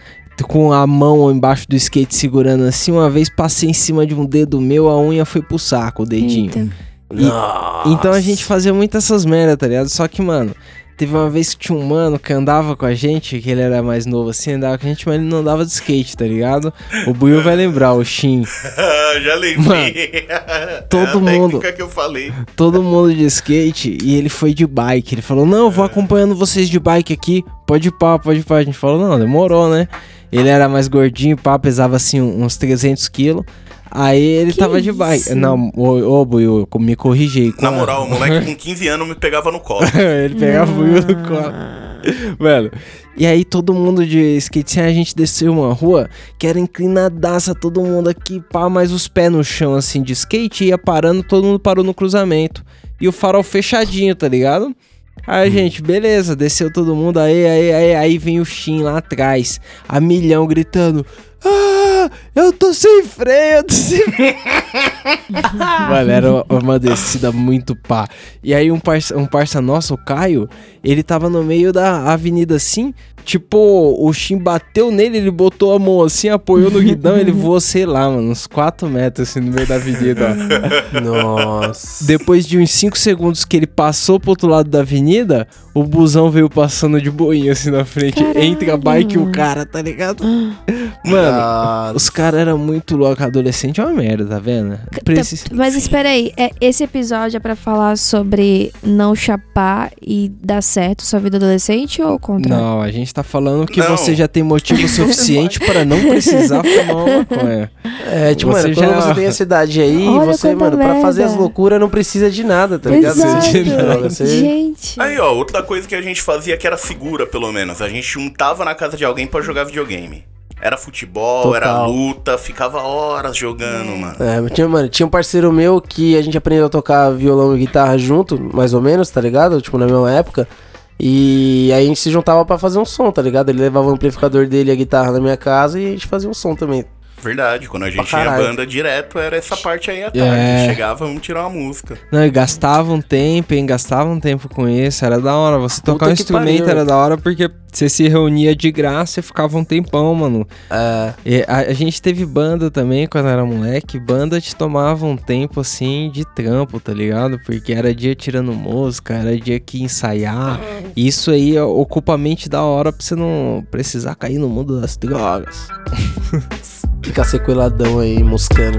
com a mão embaixo do skate segurando assim, uma vez passei em cima de um dedo meu, a unha foi pro saco, o dedinho. Eita. E-. Então a gente fazia muito essas merda, tá ligado? Só que, mano, teve uma vez que tinha um mano que andava com a gente, que ele era mais novo assim, andava com a gente, mas ele não andava de skate, tá ligado? O Buiu vai lembrar, o Shin. (laughs) Já lembrei. todo é a mundo- que eu falei. Todo mundo de skate e ele foi de bike. Ele falou: Não, eu vou acompanhando vocês de bike aqui. Pode ir pá, pode ir pá. A gente falou: Não, demorou, né? Ele era mais gordinho, pá, pesava assim uns 300 quilos. Aí ele Que tava de bike. Não, ô, ô Buiu, eu me corrigi. Na moral, o (laughs) moleque com 15 anos me pegava no colo. (laughs) ele pegava o Buiu no colo. (laughs) Mano, e aí todo mundo de skate, a gente desceu uma rua que era inclinadaça, todo mundo aqui, pá, mas os pés no chão, assim, de skate, ia parando, todo mundo parou no cruzamento. E o farol fechadinho, tá ligado? Aí, gente, beleza, desceu todo mundo, aí, aí, aí, aí vem o Shin lá atrás, a milhão, gritando, ah, eu tô sem freio, eu tô sem freio. (laughs) Mano, era uma- uma descida muito pá. E aí um parça, um parça nosso, o Caio, ele tava no meio da avenida assim, tipo, o Shin bateu nele, ele botou a mão assim, apoiou no guidão, ele (laughs) voou, sei lá, mano, uns 4 metros assim no meio da avenida, ó. (laughs) Nossa. Depois de uns 5 segundos que ele passou pro outro lado da avenida, o busão veio passando de boinha assim na frente, Caralho. entre a bike e o cara, tá ligado? Mano, Nossa. os caras eram muito loucos, adolescente é uma merda, tá vendo? Precis... Tá- Mas espera aí, é, esse episódio é pra falar sobre não chapar e dar certo sua vida adolescente ou o contrário? Não, a gente tá falando que Não. você já tem motivo (laughs) suficiente para não precisar fumar uma maconha. É, tipo, Você mano, já- quando você tem essa idade aí, Olha você, mano, pra fazer as merda. loucuras não precisa de nada, tá ligado? Exato. Você tira droga, você- Gente. Aí, ó, outra coisa que a gente fazia que era segura, pelo menos. A gente juntava na casa de alguém pra jogar videogame. Era futebol, era Total. luta, ficava horas jogando, mano. É, tinha, mano, tinha um parceiro meu que a gente aprendeu a tocar violão e guitarra junto, mais ou menos, tá ligado? Tipo, na mesma época. E aí a gente se juntava pra fazer um som, tá ligado? Ele levava o amplificador dele e a guitarra na minha casa e a gente fazia um som também. Verdade, quando a gente tinha banda direto, era essa parte aí à tarde. É. Chegava, vamos tirar uma música. Não, e gastava um tempo, hein? Gastava um tempo com isso, era da hora. Você tocar um instrumento pariu. era da hora porque você se reunia de graça e ficava um tempão, mano. É, E a, a gente teve banda também quando era moleque. Banda te tomava um tempo assim de trampo, tá ligado? Porque era dia tirando música, era dia que ia ensaiar. Isso aí ocupa a mente da hora pra você não precisar cair no mundo das drogas. (laughs) fica sequeladão aí, moscando.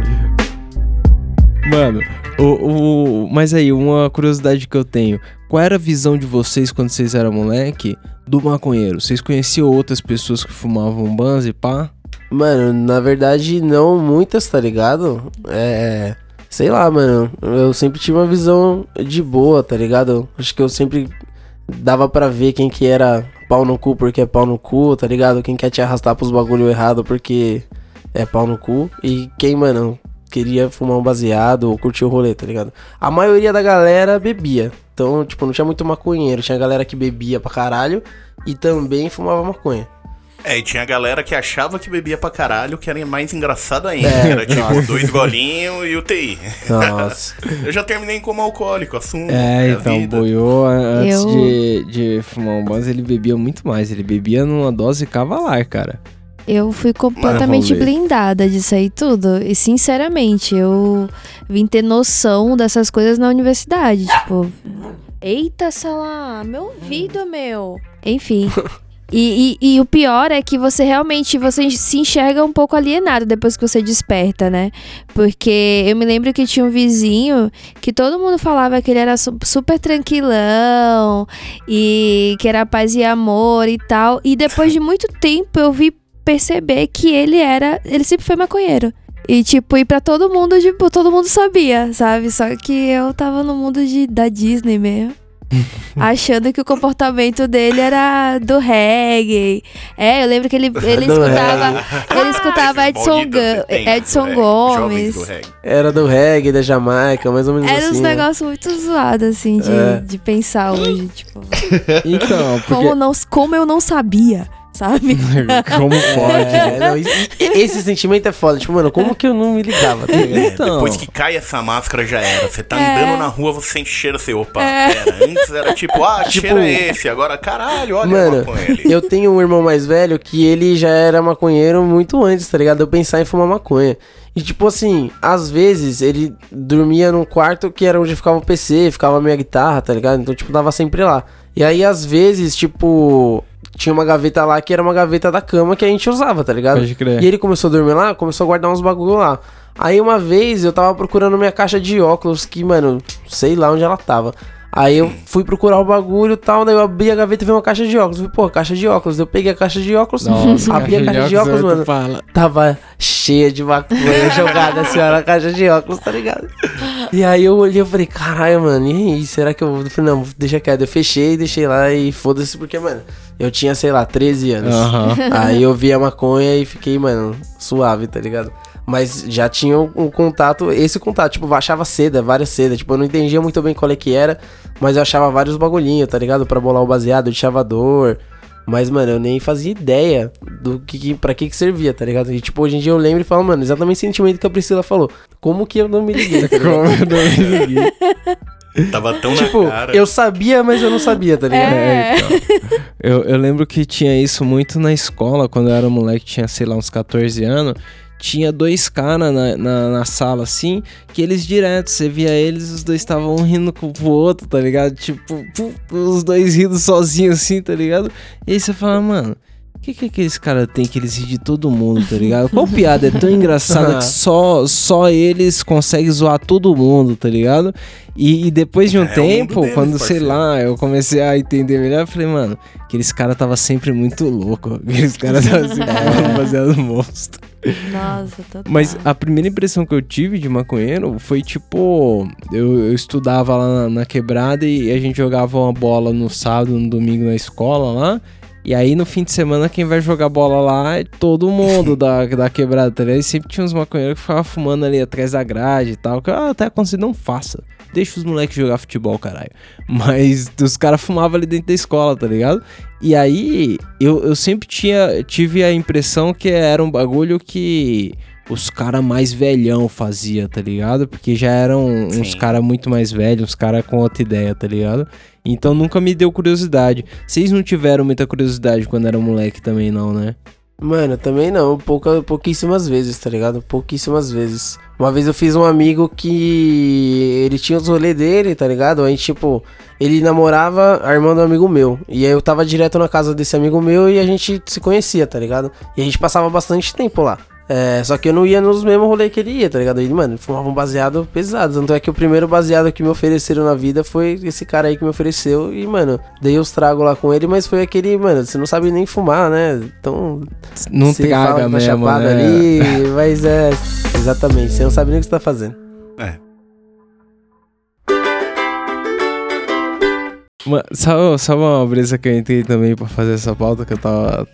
Mano, o, o, mas aí, uma curiosidade que eu tenho. Qual era a visão de vocês quando vocês eram moleque do maconheiro? Vocês conheciam outras pessoas que fumavam banza e pá? Mano, na verdade, não muitas, tá ligado? É. Sei lá, mano. Eu sempre tive uma visão de boa, tá ligado? Acho que eu sempre dava pra ver quem que era pau no cu porque é pau no cu, tá ligado? Quem quer te arrastar pros bagulho errado porque é pau no cu. E quem, mano, queria fumar um baseado ou curtir o rolê, tá ligado? A maioria da galera bebia. Então, tipo, não tinha muito maconheiro. Tinha galera que bebia pra caralho e também fumava maconha. É, e tinha galera que achava que bebia pra caralho, que era mais engraçado ainda. É, era tipo nossa. dois golinhos e UTI. Nossa. (laughs) Eu já terminei como alcoólico, assumo. É, então, vida. boiou antes Eu- de, de fumar um banza, ele bebia muito mais. Ele bebia numa dose cavalar, cara. Eu fui completamente blindada disso aí tudo. E sinceramente, eu vim ter noção dessas coisas na universidade. Tipo, eita, Salah, meu ouvido, meu. Enfim. (laughs) E, e- e o pior é que você realmente você se enxerga um pouco alienado depois que você desperta, né? Porque eu me lembro que tinha um vizinho que todo mundo falava que ele era su- super tranquilão e que era paz e amor e tal. E depois de muito tempo eu vi perceber que ele era. Ele sempre foi maconheiro. E, tipo, ir pra todo mundo, tipo, todo mundo sabia, sabe? Só que eu tava no mundo de, da Disney mesmo. (laughs) achando que o comportamento dele era do reggae. É, eu lembro que ele, (laughs) ele Do escutava. Ele escutava Esse Edson, Ga- Edson é, Gomes. do reggae. Era do reggae, da Jamaica, mais ou menos Era assim. uns né? negócios muito zoados, assim, de, É. de pensar hoje. Tipo, (laughs) Então, porque... como, não, como eu não sabia, sabe? (laughs) Como pode? É, não, e- e- esse sentimento é foda. Tipo, mano, como que eu não me ligava? Tá ligado? Então. Depois que cai essa máscara já era. Você tá É. andando na rua, você sente cheiro assim, opa, É. pera. Antes era tipo, ah, Tipo, cheiro é esse? Agora, caralho, olha Mano. Eu tenho um irmão mais velho que ele já era maconheiro muito antes, tá ligado? Eu pensar em fumar maconha. E tipo assim, às vezes ele dormia num quarto que era onde ficava o PC, ficava a minha guitarra, tá ligado? Então, tipo, tava sempre lá. E aí, às vezes, tipo, tinha uma gaveta lá que era uma gaveta da cama que a gente usava, tá ligado? Pode crer. E ele começou a dormir lá, começou a guardar uns bagulho lá. Aí uma vez eu tava procurando minha caixa de óculos, que, mano, sei lá onde ela tava. Aí eu fui procurar o bagulho e tal, daí eu abri a gaveta e vi uma caixa de óculos. Falei, pô, caixa de óculos. Eu peguei a caixa de óculos, Nossa, abri a caixa de óculos, outro mano. Fala. Tava cheia de maconha (laughs) jogada assim, ó, na caixa de óculos, tá ligado? E aí eu olhei e falei, caralho, mano, e aí, será que eu vou? Eu falei, não, deixa quieto. Eu fechei, deixei lá e foda-se, porque, mano, eu tinha, sei lá, 13 anos. Aham. (laughs) Aí eu vi a maconha e fiquei, mano, suave, tá ligado? Mas já tinha um, contato, esse contato, tipo, achava seda, várias sedas. Tipo, eu não entendia muito bem qual é que era, mas eu achava vários bagulhinhos, tá ligado? Pra bolar o baseado de chavador. Mas, mano, eu nem fazia ideia do que, que pra que que servia, tá ligado? E, tipo, hoje em dia eu lembro e falo, mano, exatamente o sentimento que a Priscila falou. Como que eu não me liguei, tá? (laughs) Como eu não me liguei. (laughs) Tava tão tipo, na cara. eu sabia, mas eu não sabia, tá ligado? É, então. Eu, eu lembro que tinha isso muito na escola, quando eu era moleque, tinha, sei lá, uns 14 anos. Tinha dois caras na, na, na sala, assim, que eles direto, você via eles, os dois estavam um rindo com o outro, tá ligado? Tipo, pu- os dois rindo sozinhos, assim, tá ligado? E aí você fala, mano, o que que aqueles caras têm que eles riem de todo mundo, tá ligado? Qual piada é tão engraçada que (laughs) só, só eles conseguem zoar todo mundo, tá ligado? E, e depois de um É, mundo tempo, deles, quando, sei lá, eu comecei a entender melhor, eu falei, mano, aqueles caras tava sempre muito louco. Aqueles (laughs) caras tava sempre baseado no monstro. Nossa, total. Mas a primeira impressão que eu tive de maconheiro foi tipo. Eu, eu estudava lá na, na quebrada e a gente jogava uma bola no sábado, no domingo na escola lá. E aí no fim de semana quem vai jogar bola lá é todo mundo da, (laughs) da quebrada, tá ligado? E sempre tinha uns maconheiros que ficavam fumando ali atrás da grade e tal. Que eu até aconselho, não faça. Deixa os moleques jogar futebol, caralho. Mas os caras fumavam ali dentro da escola, tá ligado? E aí eu, eu sempre tinha, tive a impressão que era um bagulho que os caras mais velhão fazia, tá ligado? Porque já eram uns Sim. caras muito mais velhos, uns caras com outra ideia, tá ligado? Então nunca me deu curiosidade. Vocês não tiveram muita curiosidade quando era moleque também, não, né? Mano, também não, pouca, pouquíssimas vezes, tá ligado? Pouquíssimas vezes. Uma vez eu fiz um amigo que ele tinha os rolês dele, tá ligado? Aí, tipo, ele namorava a irmã do amigo meu. E aí eu tava direto na casa desse amigo meu e a gente se conhecia, tá ligado? E a gente passava bastante tempo lá. É, só que eu não ia nos mesmos rolês que ele ia, tá ligado? Ele, mano, fumava um baseado pesado. Tanto é que o primeiro baseado que me ofereceram na vida foi esse cara aí que me ofereceu. E, mano, dei os tragos lá com ele, mas foi aquele, mano, você não sabe nem fumar, né? Então, Não traga fala tá mesmo, chapado né? ali, mas é. Exatamente, você não sabe nem o que você tá fazendo. É. Uma- sabe, sabe uma brisa que eu entrei também pra fazer essa pauta que eu tava,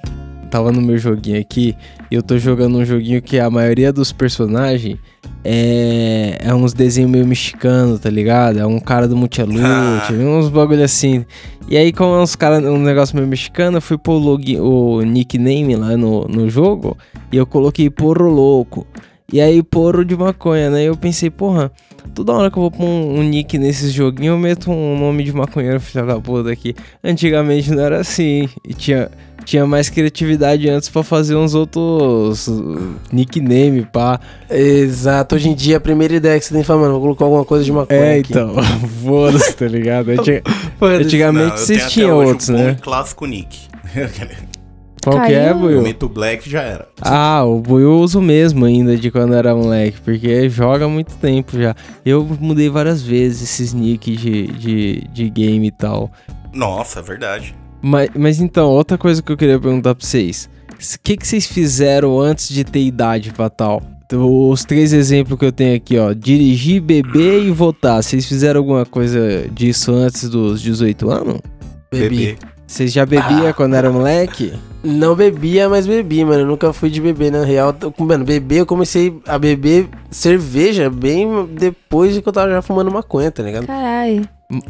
tava no meu joguinho aqui e eu tô jogando um joguinho que a maioria dos personagens é, é uns desenhos meio mexicano, tá ligado? É um cara do Multilute, Ah. uns bagulho assim. E aí, como é uns cara, um negócio meio mexicano, eu fui pôr o, login, o nickname lá no, no jogo e eu coloquei Porro Louco. E aí, Porro de maconha, né? E eu pensei, porra, toda hora que eu vou pôr um, um nick nesses joguinhos, eu meto um nome de maconheiro, filho da puta aqui. Antigamente não era assim. E tinha. Tinha mais criatividade antes pra fazer uns outros nickname, pá. Exato. Hoje em dia, a primeira ideia que você tem que falar, mano, vou colocar alguma coisa de maconha É, aqui. então, (laughs) foda-se, tá ligado? (laughs) Antigamente Não, vocês tinham outros, um né? clássico Nick. (laughs) Qual que é, Caiu. O Buiu? Mito Black já era. Ah, o Buiu eu uso mesmo ainda de quando era moleque, porque joga há muito tempo já. Eu mudei várias vezes esses nick de, de, de game e tal. Nossa, é verdade. Mas, mas então, outra coisa que eu queria perguntar pra vocês. O que, que vocês fizeram antes de ter idade pra tal? Então, Os três exemplos que eu tenho aqui, ó. Dirigir, beber e votar. Vocês fizeram alguma coisa disso antes dos 18 anos? Bebi. Bebê. Vocês já bebiam quando era moleque? Não bebia, mas bebi, mano. Eu nunca fui de beber, na real. Mano, beber, eu comecei a beber cerveja bem depois de que eu tava já fumando maconha, tá ligado? Caralho.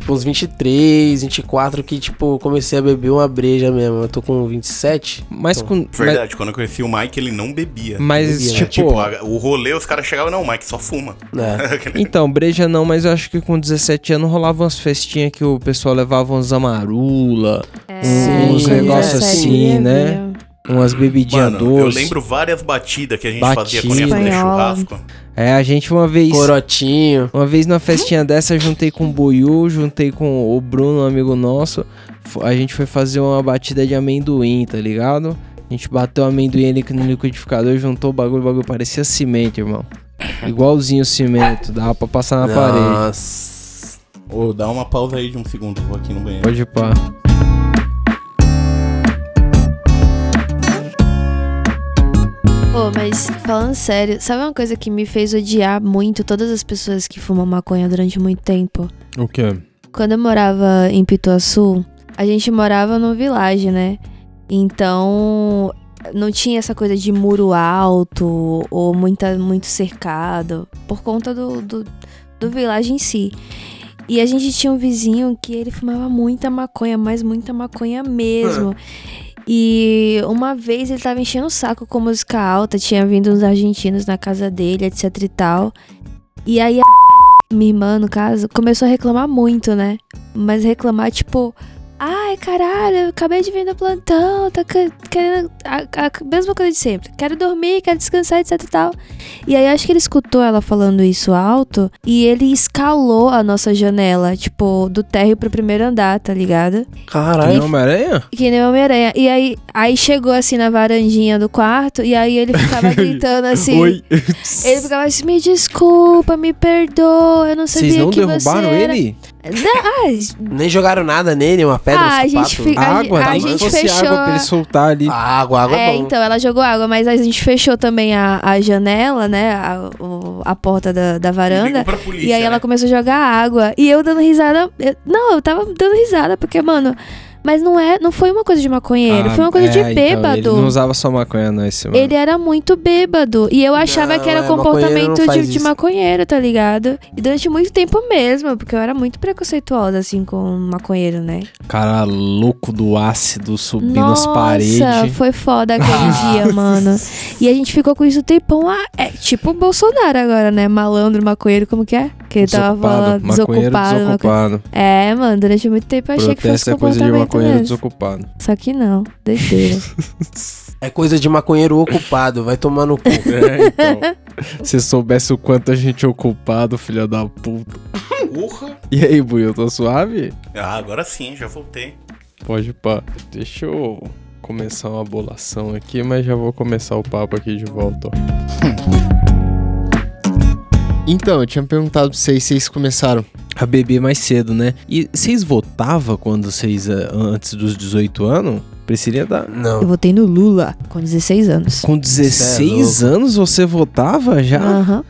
Uns 23, 24, que, tipo, comecei a beber uma breja mesmo. Eu tô com 27. Mas Então, com. Verdade, quando eu conheci o Mike, ele não bebia. Mas, Bebia, né? tipo. Tipo, a- o rolê, os caras chegavam, não, o Mike só fuma. né? (laughs) Então, breja não, mas eu acho que com 17 anos rolava umas festinhas que o pessoal levava uns amarula, Sim, uns negócios 17 assim, né? Umas bebidinhas Mano, eu doces. lembro várias batidas que a gente fazia quando ia Batida. fazer churrasco. É, a gente uma vez. Corotinho. Uma vez na festinha dessa, juntei com o Buiu, juntei com o Bruno, um amigo nosso. A gente foi fazer uma batida de amendoim, tá ligado? A gente bateu o amendoim ali no liquidificador, juntou o bagulho, o bagulho parecia cimento, irmão. Igualzinho cimento, dava pra passar na parede. Nossa. Ô, dá uma pausa aí de um segundo, eu vou aqui no banheiro. Pode ir pá. Pô, mas falando sério, sabe uma coisa que me fez odiar muito todas as pessoas que fumam maconha durante muito tempo? O quê? Quando eu morava em Pituaçu, a gente morava num vilagem, né? Então, não tinha essa coisa de muro alto ou muita, muito cercado, por conta do, do, do vilagem em si. E a gente tinha um vizinho que ele fumava muita maconha, mas muita maconha mesmo. E uma vez ele tava enchendo o saco com música alta, tinha vindo uns argentinos na casa dele, etc e tal. E aí a minha irmã, no caso, começou a reclamar muito, né? Mas reclamar, tipo, ai, caralho, eu acabei de vir do plantão, tá que- querendo. A, a mesma coisa de sempre. Quero dormir, quero descansar, etc e tal. E aí acho que ele escutou ela falando isso alto e ele escalou a nossa janela, tipo, do térreo pro primeiro andar, tá ligado? Caralho. Homem-Aranha? Que nem Homem-Aranha. E aí, aí chegou assim na varandinha do quarto e aí ele ficava (laughs) gritando assim. Oi. Ele ficava assim, me desculpa, me perdoa, eu não sabia Vocês não que derrubaram você era. ele? Não, Nem jogaram nada nele, uma pedra, Ah, a um gente sapato. A água, a tá? gente Se fosse fechou água pra ele a- soltar ali. Água, água é, é bom. então, ela jogou água, mas a gente fechou também a, a janela, né? A, o- a porta da, da varanda. Pra polícia, E aí ela né? começou a jogar água. E eu dando risada. eu- não, eu tava dando risada, porque, mano. Mas não é, não foi uma coisa de maconheiro, Ah, foi uma coisa de é, então, bêbado. ele não usava só maconha, não, esse mano. Ele era muito bêbado. E eu achava Não, que era é, comportamento de, de maconheiro, tá ligado? E durante muito tempo mesmo, porque eu era muito preconceituosa, assim, com maconheiro, né? Cara louco do ácido subindo as Nossa, paredes. foi foda aquele (laughs) dia, mano. E a gente ficou com isso um tempão. Ah, é tipo o Bolsonaro agora, né? Malandro, maconheiro, como que é? Que ele tava falando maconheiro desocupado. desocupado. É, mano, durante muito tempo eu achei que fosse é coisa de comportamento maconheiro mesmo. desocupado. Só que não, doideira. (laughs) É coisa de maconheiro ocupado, vai tomar no cu. (laughs) É, então. Se soubesse o quanto a gente é ocupado, filha da puta. Porra. E aí, Buiu, tá suave? Ah, agora sim, já voltei. Pode pá. Deixa eu começar uma bolação aqui, mas já vou começar o papo aqui de volta, ó. (laughs) Então, eu tinha perguntado pra vocês se vocês começaram a beber mais cedo, né? E vocês votavam quando vocês, eh, antes dos 18 anos? Priscilia da... Eu Não. votei no Lula com 16 anos. Com 16 louco. anos você votava já? Aham.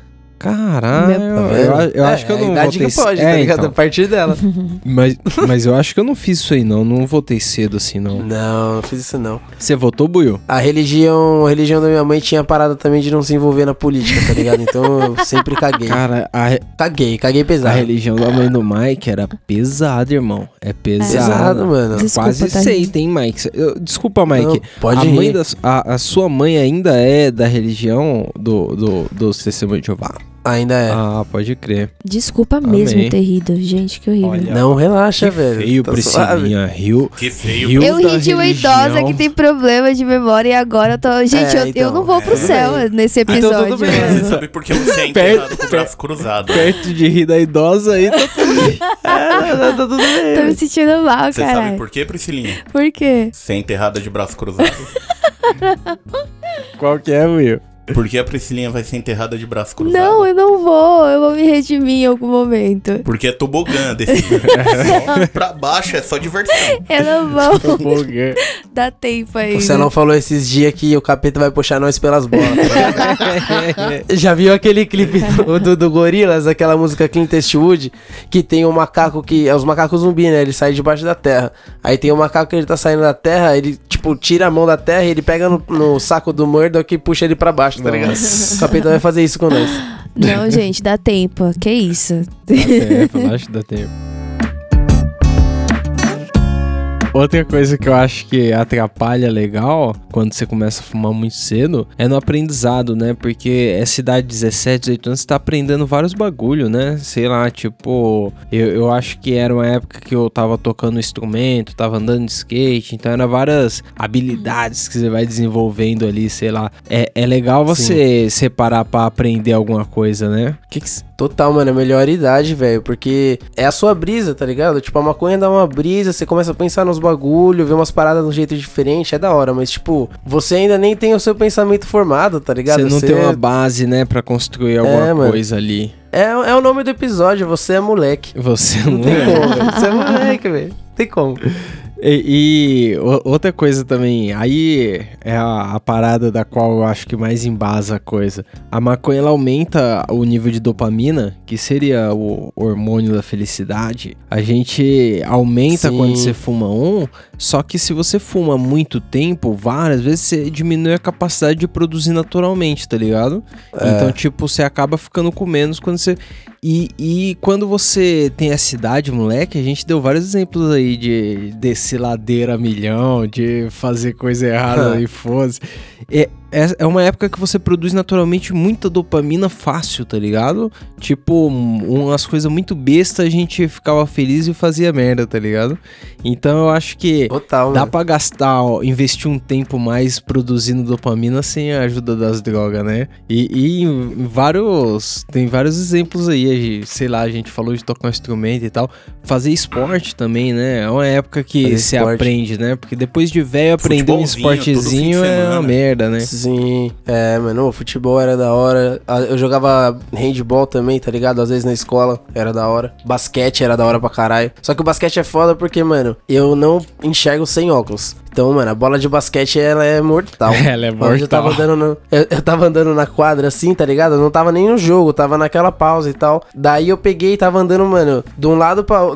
Caralho, Tá eu, eu acho que eu É, não a idade votei que pode, tá É, ligado? então. A partir dela. (laughs) mas, mas eu acho que eu não fiz isso aí, não. Não votei cedo assim, não. Não, não fiz isso não. Você votou, Buiu? A religião, a religião da minha mãe tinha parada também de não se envolver na política, tá ligado? Então eu sempre caguei. Cara, a, re- Caguei, caguei a pesado. religião da mãe do Mike era pesada, irmão. É pesada. Pesado, mano. Desculpa, Quase tá, tem, Mike. Eu- desculpa, Mike. Não, pode a, mãe da, a, a sua mãe ainda é da religião do, do, do testemunho de Jeová? Ainda é. Ah, pode crer. Desculpa mesmo Amém. ter rido. Gente, que horrível. Olha, Não relaxa, velho. Feio, Tá. Priscilinha. Rio. Que feio. Rio Eu ri de uma idosa que tem problema de memória e agora eu tô. Gente, É, eu, eu então, não vou pro é, céu tudo bem. nesse Então, episódio. tudo bem. Você sabe por que você é enterrado com o braço cruzado. Perto de rir da idosa aí, tá (laughs) É, tá tudo bem. Tô me sentindo mal, Você sabe caralho. por quê, Priscilinha? Por quê? Você é enterrada de braço cruzado. Qual que é, Will? Porque a Priscilinha vai ser enterrada de braço cruzado. Não, eu não vou. Eu vou me redimir em algum momento. Porque é tobogã desse. (laughs) só pra baixo, é só diversão. Eu não vou. (laughs) Porque... Dá tempo aí. Você não falou esses dias que o capeta vai puxar nós pelas bolas. (laughs) Já viu aquele clipe do, do, do Gorillaz, aquela música Clint Eastwood, que tem um macaco que. É os macacos zumbi, né? Ele sai debaixo da terra. Aí tem um macaco que ele tá saindo da terra, ele, tipo, tira a mão da terra e ele pega no, no saco do Murdoch e puxa ele pra baixo, tá ligado? O capeta vai fazer isso com nós. Não, gente, dá tempo. Que isso? Dá tempo, acho que dá tempo. Outra coisa que eu acho que atrapalha legal quando você começa a fumar muito cedo é no aprendizado, né? Porque essa idade de 17, 18 anos, você tá aprendendo vários bagulho, né? Sei lá, tipo, eu, eu acho que era uma época que eu tava tocando instrumento, tava andando de skate, então era várias habilidades que você vai desenvolvendo ali, sei lá. É, é legal você separar pra aprender alguma coisa, né? Que que... Total, mano, é a melhor idade, velho. Porque é a sua brisa, tá ligado? Tipo, a maconha dá uma brisa, você começa a pensar nos bagulho, ver umas paradas de um jeito diferente, é da hora. Mas, tipo, você ainda nem tem o seu pensamento formado, tá ligado? Você não tem uma base, né, pra construir alguma É, mano. coisa ali. é, é o nome do episódio, você é moleque. Você Não não tem é. como, velho. Você é moleque, velho. Tem como. (laughs) E, e outra coisa também, aí é a, a parada da qual eu acho que mais embasa a coisa. A maconha ela aumenta o nível de dopamina, que seria o hormônio da felicidade. A gente aumenta Sim. quando você fuma um, só que se você fuma muito tempo, várias vezes você diminui a capacidade de produzir naturalmente, tá ligado? Então, tipo, você acaba ficando com menos quando você. E, e quando você tem essa idade, moleque, a gente deu vários exemplos aí de descer ladeira a milhão, de fazer coisa errada (laughs) e foda-se. É, é é uma época que você produz naturalmente muita dopamina fácil, tá ligado? Tipo, um- umas coisas muito bestas a gente ficava feliz e fazia merda, tá ligado? Então eu acho que Total, Dá mano. pra gastar, ó, investir um tempo mais produzindo dopamina sem a ajuda das drogas, né? E, e em vários. Tem vários exemplos aí, sei lá, a gente falou de tocar um instrumento e tal. Fazer esporte também, né? É uma época que Fazer você esporte. aprende, né? Porque depois de velho aprender um esportezinho é uma merda, né? Sim, é, mano, o futebol era da hora. Ah, Eu jogava handball também, tá ligado? Às vezes na escola, era da hora. Basquete era da hora pra caralho. Só que o basquete é foda porque, mano, eu não enxergo sem óculos. Então, mano, a bola de basquete, ela é mortal. (laughs) Ela é Hoje eu tava mortal. andando no, eu, eu tava andando na quadra assim, tá ligado? Eu não tava nem no jogo, tava naquela pausa e tal. Daí eu peguei e tava andando, mano, de um lado para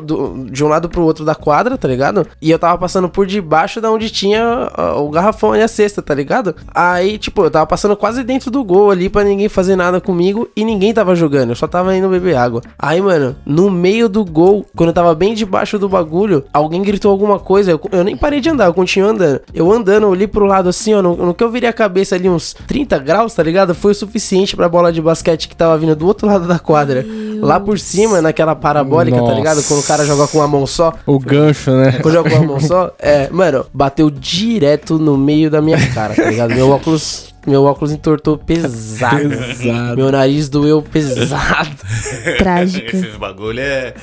de um lado pro outro da quadra, tá ligado? E eu tava passando por debaixo da onde tinha o garrafão e a cesta, tá ligado? Aí, tipo, eu tava passando quase dentro do gol ali pra ninguém fazer nada comigo e ninguém tava jogando, eu só tava indo beber água. Aí, mano, no meio do gol, quando eu tava bem debaixo do bagulho, alguém gritou alguma coisa, eu, eu nem parei de andar, eu continuei andando. Eu andando, eu olhei pro lado assim, ó, no, no que eu virei a cabeça ali uns 30 graus, tá ligado? Foi o suficiente pra bola de basquete que tava vindo do outro lado da quadra. Lá por cima, naquela parabólica, tá Nossa. ligado? Quando o cara joga com a mão só. O gancho, né? Quando joga com a mão só, é, mano, bateu direto no meio da minha cara, tá ligado? Meu óculos, meu óculos entortou pesado. (laughs) Pesado. Meu nariz doeu pesado. (laughs) Trágico. Esses bagulho é,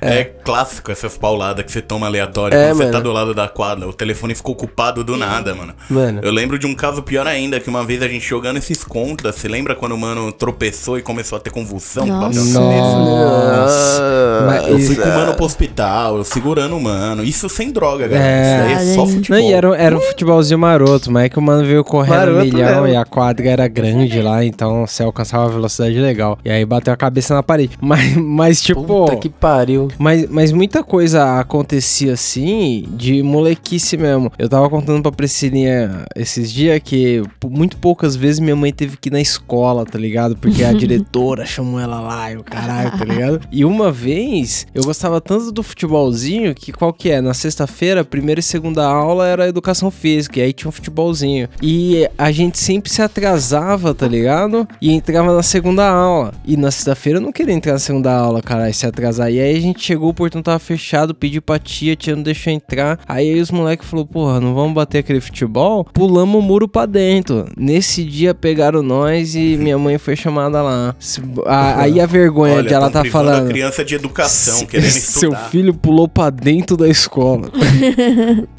é. clássico, essas pauladas que você toma aleatório. É, quando você tá do lado da quadra, o telefone ficou ocupado do nada, mano. Mano. Eu lembro de um caso pior ainda, que uma vez a gente jogando esses contras, você lembra quando o mano tropeçou e começou a ter convulsão? Nossa. Nossa. Mas Eu fui com o mano pro hospital, eu segurando o mano. Isso sem droga, galera. É. Isso daí é só Não, futebol. Não, e era, era um futebolzinho maroto, mas é que o mano veio correndo Maroto milhão e a quadra era grande lá, então você alcançava uma velocidade legal. E aí bateu a cabeça na parede. (laughs) Mas, mas tipo. Puta que pariu. Mas, mas muita coisa acontecia assim, de molequice mesmo. Eu tava contando pra Priscilinha esses dias que muito poucas vezes minha mãe teve que ir na escola, tá ligado? Porque a (laughs) diretora chamou ela lá e o caralho, tá ligado? E uma vez eu gostava tanto do futebolzinho que qual que é? Na sexta-feira, primeira e segunda aula era educação física, e aí tinha um futebolzinho. E a gente sempre se atrasava, tá ligado? E entrava na segunda aula. E na sexta-feira eu não queria entrar na segunda aula, cara, e se atrasar. E aí a gente chegou, o portão tava fechado, pedi pra tia, a tia não deixou entrar. Aí, aí os moleques falaram, porra, não vamos bater aquele futebol? Pulamos o muro pra dentro. Nesse dia pegaram nós e minha mãe foi chamada lá. A- aí a vergonha Olha, de ela tá privando falando. a criança de educação, "Se- querendo (laughs) Seu estudar. filho pulou pra dentro da escola. (laughs)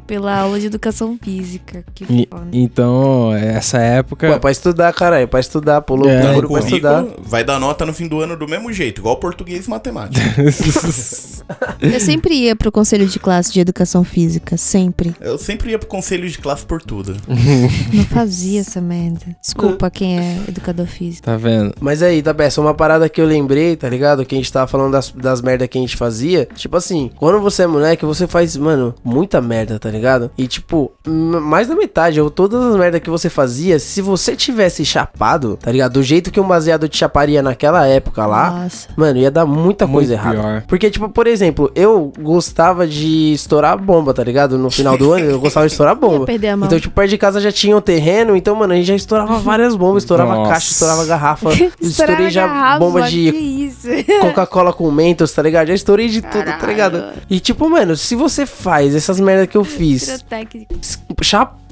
Pela aula de educação física. Que E- foda. então, essa época. Pô, pra estudar, caralho. Pra estudar, pulou É, o pra estudar. vai dar nota no fim do ano do mesmo jeito, igual português e matemática. (laughs) Eu sempre ia pro conselho de classe de educação física. Sempre. Eu sempre ia pro conselho de classe por tudo. (laughs) Não fazia essa merda. Desculpa quem é educador físico. tá vendo? Mas aí, tá peça, uma parada que eu lembrei, tá ligado? Que a gente tava falando das, das merda que a gente fazia. Tipo assim, quando você é moleque, você faz, mano, muita merda, tá ligado? E tipo, mais da metade, ou todas as merdas que você fazia, se você tivesse chapado, tá ligado? Do jeito que um baseado te chaparia naquela época lá, Nossa. mano, ia dar muita coisa Muito errada. pior. Porque, tipo, por exemplo, eu gostava de estourar bomba, tá ligado? No final do ano, eu gostava de estourar Ia (laughs) bomba. perder a mão. Então, tipo, perto de casa já tinha um terreno, então, mano, a gente já estourava várias bombas, estourava Nossa. caixa, estourava garrafa, (laughs) estourei já garrafa, bomba de isso? (laughs) Coca-Cola com Mentos, tá ligado? Já estourei de tudo, tá Caralho. ligado? E tipo, mano, se você faz essas merda que eu fiz Pirotécnico.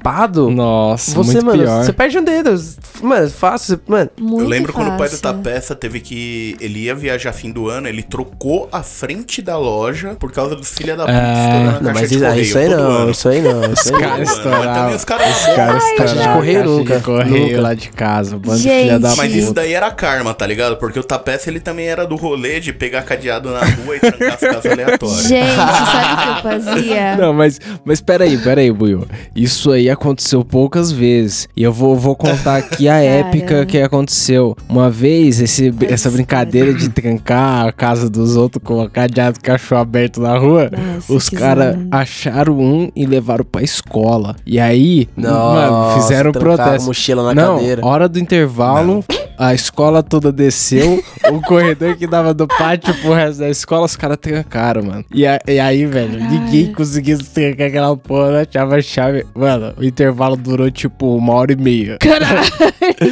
Chapado, Nossa, você, muito mano, pior. você perde um dedo. Mano, fácil, mano. Muito eu lembro quando o pai do fácil. Tapeça teve que. Ele ia viajar fim do ano, ele trocou a frente da loja por causa dos filha da puta É. Não, caixa mas de isso, ah, correio isso aí não, ano. isso aí não, isso aí. Cara, estourava. os caras Os caras de correio nunca, de correio nunca. lá de casa. Bando de Gente. filha da Mas isso puta. daí era karma, tá ligado? Porque o Tapeça ele também era do rolê de pegar cadeado na rua e trancar as casas aleatórias. Gente, sabe o que eu fazia? Não, mas, mas peraí, peraí, Buiu. Isso aí aconteceu poucas vezes. E eu vou, vou contar aqui a (laughs) Cara. épica que aconteceu. Uma vez, esse, essa brincadeira de trancar a casa dos outros com a cadeado cachorro aberto na rua, Nossa, os caras acharam um e levaram pra escola. E aí, mano, Nossa, fizeram um trancaram a protesto. mochila na Não, cadeira. hora do intervalo, a escola toda desceu, (laughs) o corredor que dava do pátio pro resto da escola, os caras trancaram, mano. E, a- e aí, velho, ninguém conseguia trancar aquela porra, não achava a chave. Mano, o intervalo durou tipo uma hora e meia. Caralho, da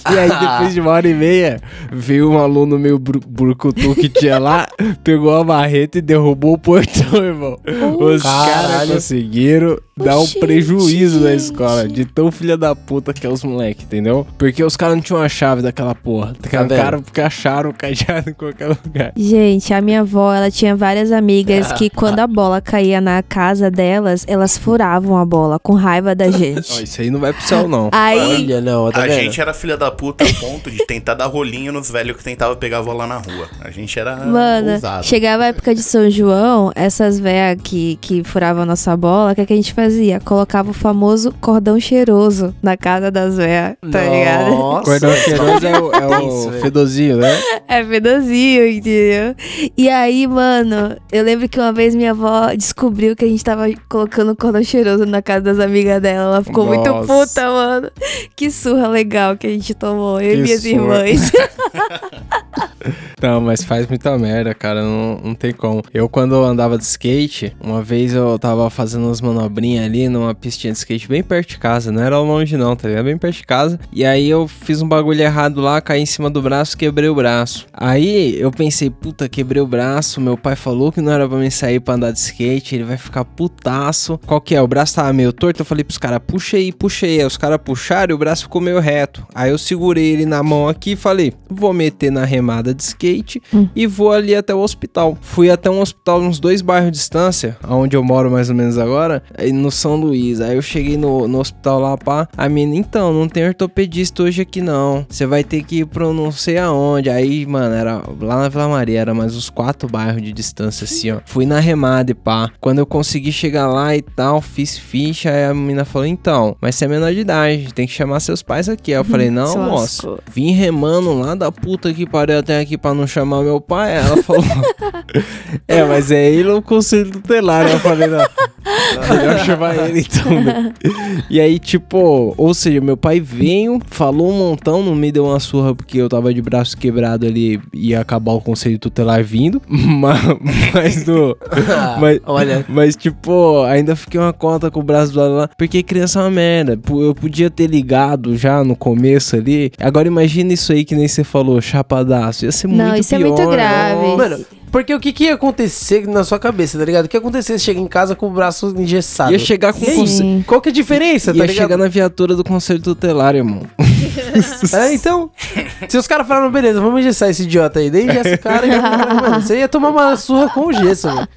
(laughs) E aí, depois de uma hora e meia, veio um aluno meio brucutu que tinha lá, (laughs) pegou a marreta e derrubou o portão, irmão. Os caras Caralho. conseguiram dar um prejuízo na escola, de tão filha da puta que é os moleques, entendeu? Porque os caras não tinham a chave daquela porra. Trancaram porque acharam o cadeado em qualquer lugar. Gente, a minha avó, ela tinha várias amigas que (laughs) quando a bola caía na casa delas, elas furavam a bola com raiva da Ó, gente. (laughs) isso aí não vai pro céu, não. Aí, Olha, não, tá a vendo? gente era filha da puta a ponto de tentar dar rolinho nos velhos que tentavam pegar a bola na rua. A gente era mano, ousado. chegava a época de São João, essas véias que, que furavam a nossa bola, o que, que a gente fazia? Colocava o famoso cordão cheiroso na casa das véias, tá ligado? Nossa, Cordão cheiroso é o, é o né? É fedozinho, entendeu? E aí, mano, eu lembro que uma vez minha avó descobriu que a gente tava colocando cordão cheiroso na casa das amigas dela. Ela ficou muito Nossa. puta, mano. Que surra legal que a gente tomou, eu Que e minhas surra. irmãs. (laughs) (laughs) Não, mas faz muita merda, cara. Não, não tem como. Eu, quando eu andava de skate, uma vez eu tava fazendo umas manobrinhas ali numa pistinha de skate bem perto de casa. Não era longe, não, tá ligado? Bem perto de casa. E aí eu fiz um bagulho errado lá, caí em cima do braço, quebrei o braço. Aí eu pensei, puta, quebrei o braço. Meu pai falou que não era pra mim sair pra andar de skate. Ele vai ficar putaço. Qual que é? O braço tava meio torto. Eu falei pros caras, puxa aí, puxa aí. Aí os caras puxaram e o braço ficou meio reto. Aí eu segurei ele na mão aqui e falei, vou meter na remada de skate e vou ali até o hospital. Fui até um hospital uns dois bairros de distância, onde eu moro mais ou menos agora, no São Luís. Aí eu cheguei no, no hospital lá, pá. A menina, então, não tem ortopedista hoje aqui não. Você vai ter que ir pro não sei aonde. Aí, mano, era lá na Vila Maria, era mais uns quatro bairros de distância, assim, ó. Fui na remada e pá. Quando eu consegui chegar lá e tal, fiz ficha, aí a menina falou, então, mas você é menor de idade, tem que chamar seus pais aqui. Aí eu falei, não, Se moço. Vim remando lá da puta que pariu até aqui pra não chamar meu pai. Ela falou: (laughs) É, mas é ele o conselho tutelar. Eu falei: Não, melhor chamar ele então. Né? E aí, tipo, ou seja, meu pai veio, falou um montão, não me deu uma surra porque eu tava de braço quebrado ali e ia acabar o conselho tutelar vindo. (laughs) Mas, mas do. Ah, (laughs) Mas, Olha, mas, tipo, ainda fiquei uma conta com o braço do lado lá. Porque criança é uma merda. Eu podia ter ligado já no começo ali. Agora imagina isso aí que nem você falou, chapadaço. Ia ser muito Não, isso é pior. muito grave. Mano, porque o que, que ia acontecer na sua cabeça, tá ligado? O que ia acontecer se chega em casa com o braço engessado? Ia chegar com conselho. Qual que é a diferença, tá Ia ligado? chegar na viatura do conselho tutelar, irmão. (laughs) É, então, se os caras falaram, beleza, vamos engessar esse idiota aí, daí engessa o cara e mano, você ia tomar uma surra com o gesso, mano.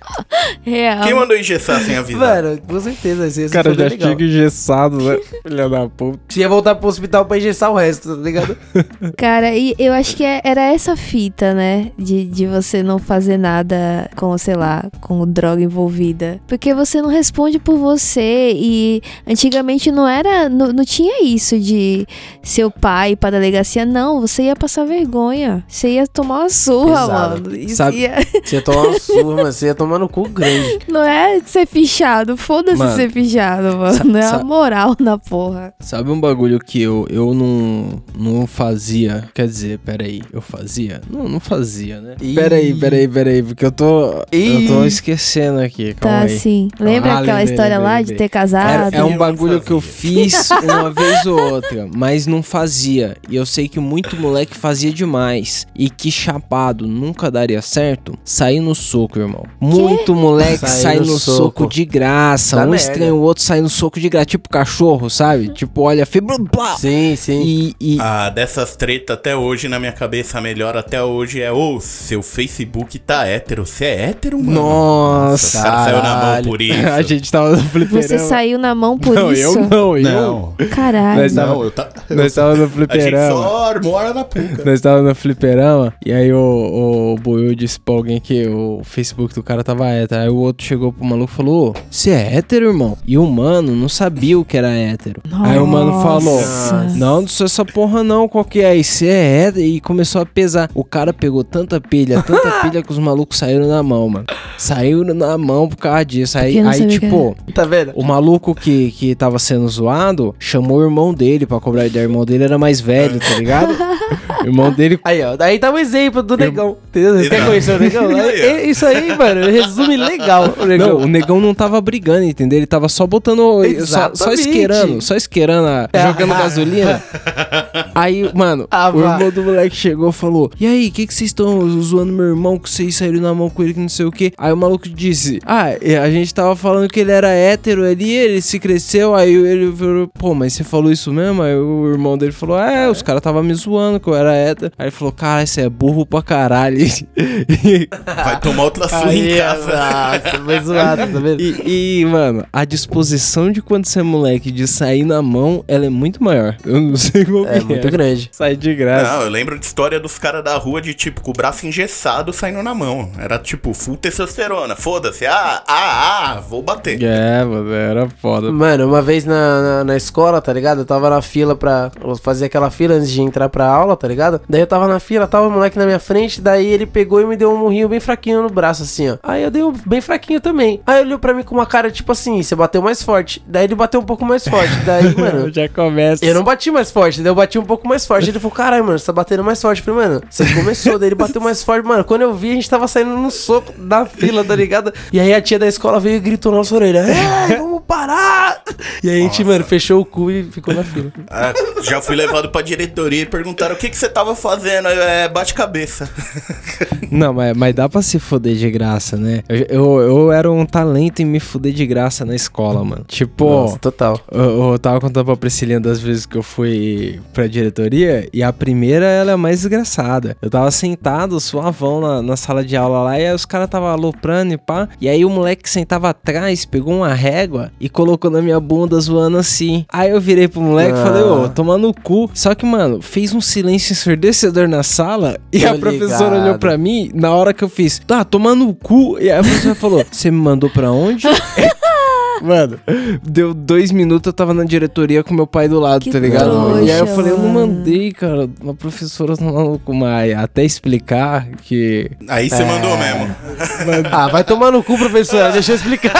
Real. Quem mandou engessar sem avisar? Mano, com certeza, você ia O se cara já legal. chega engessado, né? Filha da puta. Você ia voltar pro hospital pra engessar o resto, tá ligado? Cara, e eu acho que é- era essa fita, né? De, de você não fazer nada com, sei lá, com droga envolvida. Porque você não responde por você. E antigamente não era. Não, não tinha isso de seu pai ir pra delegacia. Não, você ia passar vergonha. Você ia tomar uma surra, Pesado. mano. Isso Sabe- ia- Você ia tomar uma surra, mas você ia tomar no cu grande. (laughs) não é ser fichado. Foda-se ser fichado, mano. Não é a moral na porra. Sabe um bagulho que eu, eu não, não fazia? Quer dizer, peraí, eu fazia? Não, não fazia, né? Ih. Peraí, peraí, peraí, porque eu tô. Eu tô Ih. esquecendo aqui. Calma Tá aí. assim. Lembra Ah, aquela lembrei, história lá lembrei, de lembrei. ter casado? é um não bagulho que eu fiz (laughs) uma vez ou outra, mas não fazia. E eu sei que muito moleque fazia demais. E que chapado nunca daria certo. Sair no soco, irmão. Muito moleque Sair sai no no soco. soco. de graça. Dá um merda. estranho, o outro sai no soco de graça. Tipo cachorro, sabe? Tipo, olha, fibra. blá. Sim, sim. E, e- Ah, dessas tretas até hoje, na minha cabeça, a melhor até hoje é Ô, seu Facebook tá hétero. Você é hétero, mano? Nossa. O cara saiu na mão por (laughs) isso. a gente tava no fliperama. Você saiu na mão por não, isso? eu não, eu. Não, Caralho. Mas tava- não, eu tá. Nós tava no (laughs) A gente fliperama. só mora na puca. Nós tava no fliperama e aí o, o Boiú disse pra alguém que o Facebook do cara tava hétero. Aí o outro chegou pro maluco e falou: Ô, Você é hétero, irmão? E o mano não sabia o que era hétero. aí o mano falou: Nossa. Não, não sou essa porra não, qual que é? E você é hétero? E começou a pesar. O cara pegou tanta pilha, tanta (laughs) pilha que os malucos saíram na mão, mano. Saíram na mão por causa disso. Aí, aí tipo. Tá vendo? O maluco que, que tava sendo zoado chamou o irmão dele pra cobrar ideia. O irmão dele era mais velho, tá ligado? o irmão dele. Aí, ó, daí tá um exemplo do negão. Entendeu? Você quer conhecer o negão? (laughs) É- é isso aí, mano, resume legal o negão. Não, o negão não tava brigando, entendeu? Ele tava só botando. Só, só isqueirando, só isqueirando, a- jogando gasolina. (laughs) Aí, mano, Ah, o irmão do moleque chegou e falou: E aí, o que que vocês estão zoando meu irmão? Que vocês saíram na mão com ele, que não sei o quê. Aí o maluco disse: Ah, a gente tava falando que ele era hétero ali, ele se cresceu. Aí ele falou: Pô, mas você falou isso mesmo? Aí o irmão dele falou: É, os caras tava me zoando que eu era hétero. Aí ele falou: Cara, você é burro pra caralho. (laughs) Vai tomar outra surra em Aí, casa. nossa, foi zoado, tá vendo? E, e, mano, a disposição de quando você é moleque de sair na mão, ela é muito maior. Eu não sei como É que muito grande. Sai de graça. Não, eu lembro de história dos caras da rua de tipo, com o braço engessado saindo na mão. Era tipo, full testosterona. Foda-se. Ah, ah, ah, vou bater. É, mano, era foda. Mano, uma vez na, na, na escola, tá ligado? Eu tava na fila pra eu fazer aquela fila antes de entrar pra aula, tá ligado? Daí eu tava na fila, tava o moleque na minha frente, daí ele pegou e me deu um murrinho bem fraquinho no braço, assim, ó. Aí eu dei um bem fraquinho também. Aí ele olhou pra mim com uma cara tipo assim, você bateu mais forte. Daí ele bateu um pouco mais forte. (laughs) Daí, mano. Já começa. Eu não bati mais forte, daí eu bati um pouco mais forte. Ele falou, caralho, mano, você tá batendo mais forte. Eu falei, mano, você começou, daí ele bateu mais forte. Mano, quando eu vi, a gente tava saindo no soco da fila, tá ligado? E aí a tia da escola veio e gritou na nossa orelha, ei, vamos parar! E aí a gente, mano, fechou o cu e ficou na fila. Ah, já fui levado pra diretoria e perguntaram o que, que você tava fazendo. Eu, É, bate-cabeça. Não, mas, mas dá pra se fuder de graça, né? Eu, eu, eu era um talento em me fuder de graça na escola, mano. Tipo, Nossa, total. Eu, eu tava contando pra Priscilinha das vezes que eu fui pra diretoria e a primeira ela é a mais desgraçada. Eu tava sentado, suavão na, na sala de aula lá e aí os caras tava aloprando e pá. E aí o moleque que sentava atrás pegou uma régua e colocou na minha bunda zoando assim. Aí eu virei pro moleque e Ah. falei, ô, toma no cu. Só que, mano, fez um silêncio ensurdecedor na sala e Tô a professora ligado. olhou pra mim na hora que eu fiz, tá, toma no cu. E aí a professora falou, você me mandou pra onde? (laughs) Mano, deu dois minutos, eu tava na diretoria com meu pai do lado, Que tá ligado? trouxa, e aí eu falei, eu não mandei, cara. Uma professora tá maluco, mas até explicar que. Aí você mandou mesmo. Ah, vai tomar no cu, professora. (laughs) Deixa eu explicar.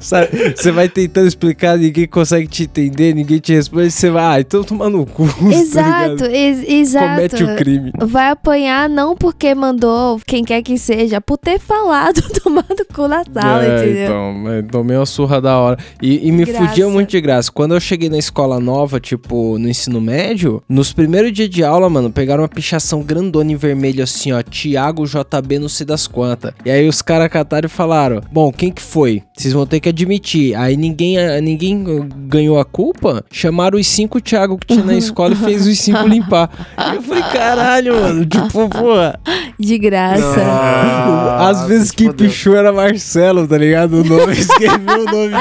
Sabe, você vai tentando explicar, ninguém consegue te entender, ninguém te responde, você vai, ah, então toma no cu. (laughs) tá Exato, ligado? ex- exato. Comete o crime. Vai apanhar não porque mandou quem quer que seja, por ter falado, (laughs) tomado cu na sala, É, entendeu? então, mas tomei uma surra da hora. E, e me Graça. fudia muito de graça. Quando eu cheguei na escola nova, tipo, no ensino médio, nos primeiros dias de aula, mano, pegaram uma pichação grandona em vermelho assim, ó, Tiago JB não sei das quantas. E aí os caras cataram e falaram, bom, quem que foi? Vocês vão ter que admitir. Aí ninguém, ah, ninguém uh, ganhou a culpa, chamaram os cinco Tiago que tinha na (laughs) escola e fez os cinco limpar. E eu falei, caralho, mano, tipo, (laughs) porra... De graça. Ah, Às vezes quem fodeu. pichou era Marcelo, tá ligado? O nome, (laughs) escreveu o nome.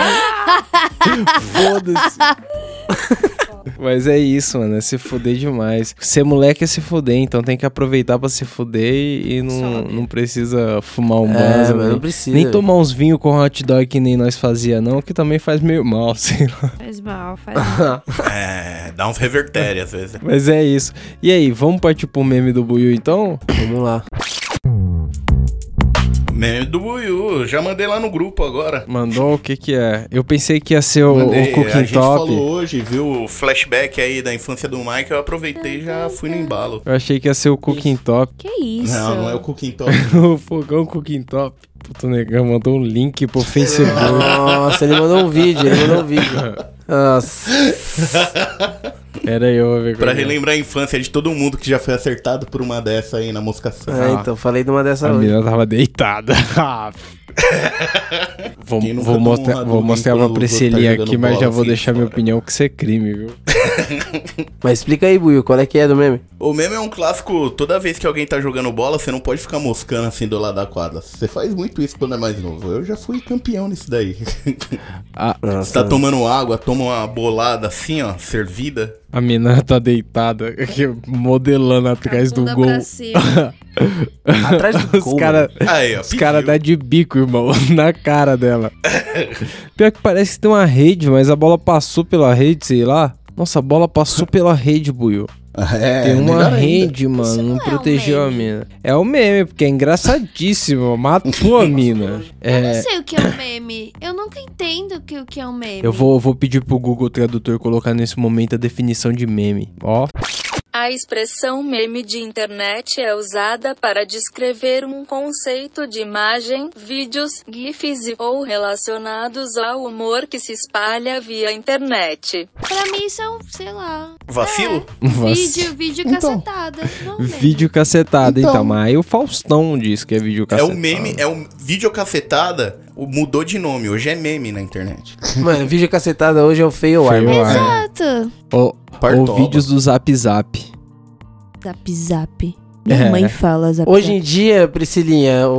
Foda-se. Mas é isso, mano. É se fuder demais. Ser moleque é se fuder, então tem que aproveitar pra se fuder e, não, não precisa fumar um É, banzo. mas nem- não precisa. Nem tomar uns vinhos com hot dog que nem nós fazia, não, que também faz meio mal, (laughs) sei lá. Faz mal, faz mal. (laughs) É, dá uns revertério às vezes. Mas é isso. E aí, vamos partir pro meme do Buiu então? Vamos lá. Meme do Buiu, já mandei lá no grupo agora. Mandou o que que é? Eu pensei que ia ser o, Mandei, o Cooking a gente Top. falou hoje, viu o flashback aí da infância do Mike, eu aproveitei e já fui no embalo. Eu achei que ia ser o Cooking Top. Que isso? Não, não é o Cooking Top. (laughs) o fogão Cooking Top. Puto negão mandou um link pro (laughs) Facebook. Nossa, ele mandou um vídeo, ele mandou um vídeo. (laughs) Nossa. Era eu, vou ver Pra relembrar a infância de todo mundo que já foi acertado por uma dessa aí na moscação. É, então, falei de uma dessa A hoje. menina tava deitada. (laughs) Ah. vou Quem nunca vou tomou mostrar, uma vou mostrar quando uma o pra esse outro tá jogando aqui, mas já vou assim deixar minha fora. opinião que isso é crime, viu? (laughs) Mas explica aí, Buiu, qual é que é do meme? O meme é um clássico, toda vez que alguém tá jogando bola, você não pode ficar moscando assim do lado da quadra. Você faz muito isso quando é mais novo. Eu já fui campeão nisso daí. A, Você tá tomando água, toma uma bolada assim, ó, servida. A menina (laughs) tá deitada, aqui, modelando atrás do gol. (laughs) Atrás do Os gol, caras Aí, ó, Os caras dão de bico, irmão, (laughs) na cara dela. Pior que parece que tem uma rede, mas a bola passou pela rede, sei lá. Nossa, a bola passou pela rede, Buiu. É, Tem uma melhor ainda. rede, mano, não, não é um protegeu a meme. mina. É o meme, porque é engraçadíssimo. (laughs) Matou a mina. Eu não É. sei o que é um meme. Eu nunca entendo o que, o que é um meme. Eu vou, vou pedir pro Google Tradutor colocar nesse momento a definição de meme. Ó. A expressão meme de internet é usada para descrever um conceito de imagem, vídeos, GIFs e ou relacionados ao humor que se espalha via internet. Pra mim isso é um, sei lá. Vacilo? Vídeo, vídeo Então. cacetada. É. Vídeo cacetada, então. Então. Mas aí o Faustão diz que é vídeo É cacetada. o meme, é o videocacetada, o- mudou de nome, hoje é meme na internet. Mano, vídeo cacetada hoje é o feio ar. Feio mano. Ar. Exato. Ou, Partoba. vídeos do Zap Zap. Zap zap. Minha É. mãe fala zap Hoje zap. em dia, Priscilinha, o-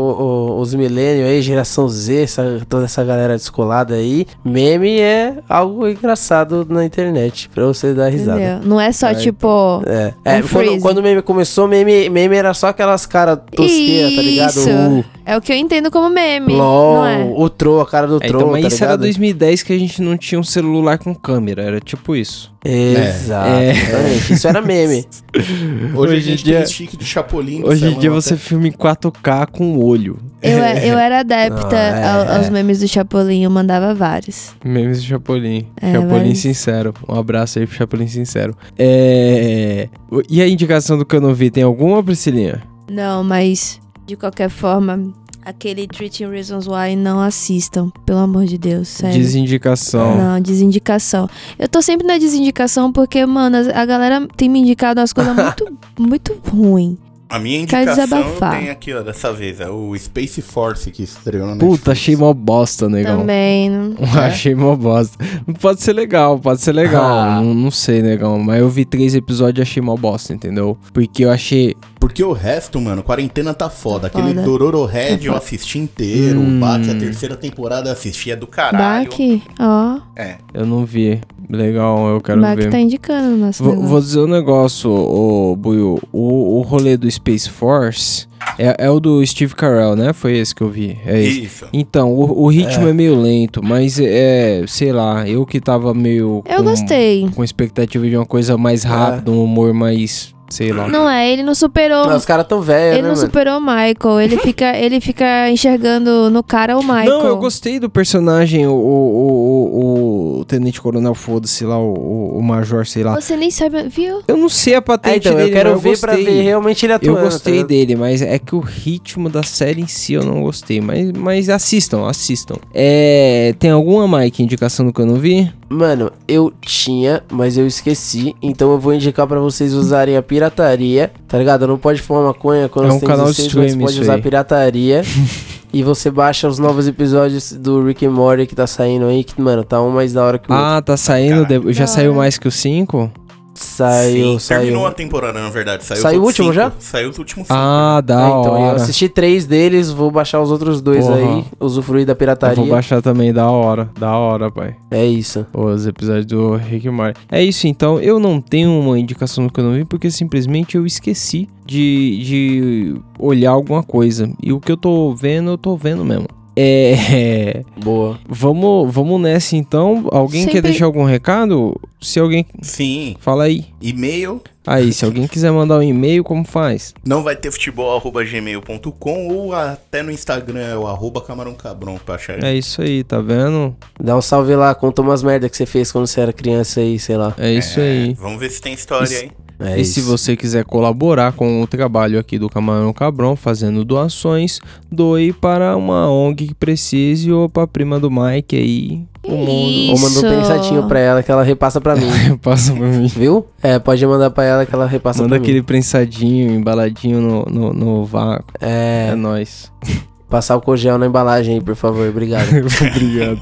o- os milênios aí, geração Z, essa- toda essa galera descolada aí, meme é algo engraçado na internet, pra você dar risada. Entendeu? Não é só É, tipo. É, é Um quando, quando o meme começou, meme, meme era só aquelas caras tosqueiras, tá ligado? Isso. É o que eu entendo como meme. LOL, Não é? o Troll, a cara do É, Troll, então, mas tá isso era ligado? 2010 que a gente não tinha um celular com câmera. Era tipo isso. Exato, É. exatamente. Isso era meme. (laughs) Hoje, Hoje a em gente dia- tem chique de Chapolin. Hoje em dia até. você filma em 4K com o olho. Eu, eu era adepta Ah, é, ao- aos é. memes do Chapolin, eu mandava vários. Memes do Chapolin. É, Chapolin vários. Sincero. Um abraço aí pro Chapolin Sincero. É... E a indicação do que eu não vi, tem alguma, Priscilinha? Não, mas de qualquer forma, aquele Treating Reasons Why não assistam, pelo amor de Deus, sério. Desindicação. Não, desindicação. Eu tô sempre na desindicação porque, mano, a galera tem me indicado umas coisas muito, (laughs) muito ruins. A minha indicação tem aqui, ó, dessa vez. É o Space Force que estreou na Puta, Netflix. achei mó bosta, negão. Também, não. (laughs) Achei mó bosta. Pode ser legal, pode ser legal. Ah. Não, não sei, negão. Mas eu vi três episódios e achei mó bosta, entendeu? Porque eu achei. Porque o resto, mano, quarentena tá foda. Tá Aquele foda. Dororo Red Tá eu assisti inteiro. Hum. O Baki, a terceira temporada eu assisti. Assistia do caralho. Baki, ó. É. Eu não vi. Legal, eu quero o Mac ver. tá indicando o nosso Vou, vou dizer um negócio, ô, Buiu. O, o rolê do Space Force é, é o do Steve Carell, né? Foi esse que eu vi. É esse. Isso. Então, o, o ritmo é. meio lento, mas é, sei lá, eu que tava meio. Eu com, gostei. Com expectativa de uma coisa mais rápida, um humor mais. Sei lá. Não é, ele não superou. Não, os caras tão velhos, ele né, não mano? superou o Michael. Ele fica, (laughs) ele fica enxergando no cara o Michael. Não, eu gostei do personagem, o, o, o, o Tenente Coronel, foda-se lá, o, o Major, sei lá. Você nem sabe, viu? Eu não sei a É, patente então, dele, eu quero mas ver pra gostei. ver realmente ele Eu atuando. tá gostei ligado? dele, mas é que o ritmo da série em si eu não gostei. Mas, mas assistam, assistam. É, tem alguma, Mike, indicação do que eu não vi? Mano, eu tinha, mas eu esqueci. Então eu vou indicar pra vocês usarem a pirataria. Tá ligado? Não pode fumar maconha quando É você um tem canal 16, stream mas pode usar pirataria. (laughs) e você baixa os novos episódios do Rick and Morty que tá saindo aí. Que, mano, tá um mais da hora que o outro. Ah, tá saindo. De- já saiu mais que o 5? Saiu, Sim, saiu. terminou a temporada, na verdade. Saiu, Saiu o último cinco. já? Saiu os últimos cinco. Ah, da É, então, eu hora. assisti três deles, vou baixar os outros dois Porra. aí, usufruir da Eu pirataria. vou baixar também, da hora. Da hora, pai. É isso. Os episódios do Rick Morty. É isso, então. Eu não tenho uma indicação do que eu não vi, porque simplesmente eu esqueci de, de olhar alguma coisa. E o que eu tô vendo, eu tô vendo mesmo. É. (laughs) Boa. Vamos, vamos nessa então. Alguém quer Sempre- deixar algum recado? Se alguém. Sim. Fala aí. E-mail Aí, se alguém quiser mandar um e-mail, como faz? não vai ter futebol arroba gmail.com ou até no Instagram é o arroba camarão cabron pra achar. É isso aí, tá vendo? Dá um salve lá, conta umas merda que você fez quando você era criança aí, sei lá. É isso aí. Vamos ver se tem história aí. É e isso. se você quiser colaborar com o trabalho aqui do Camarão Cabron, fazendo doações, doe para uma ONG que precise ou pra prima do Mike aí. O mundo. Ou manda um Isso. pensadinho pra ela que ela repassa pra mim. (laughs) Passa pra mim. Viu? É, pode mandar pra ela que ela repassa Manda pra aquele mim. prensadinho, embaladinho no, no, no vácuo. É, É, nóis. (laughs) passar o cogel na embalagem aí, por favor. Obrigado. (laughs) Obrigado.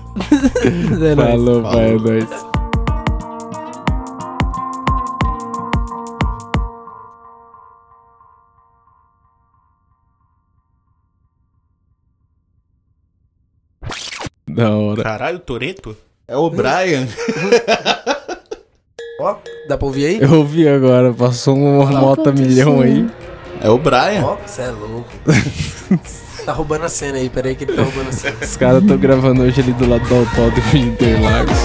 É nóis. Falou, pai, é Falou. nóis. Da hora. Caralho, Toreto? É o Brian. Ó, dá pra ouvir aí? Eu ouvi agora, passou uma aconteceu? milhão aí. É o Brian. Ó, você é louco. (laughs) tá roubando a cena aí, peraí que ele tá roubando a cena. Os caras estão gravando hoje ali do lado do autódromo de Interlagos.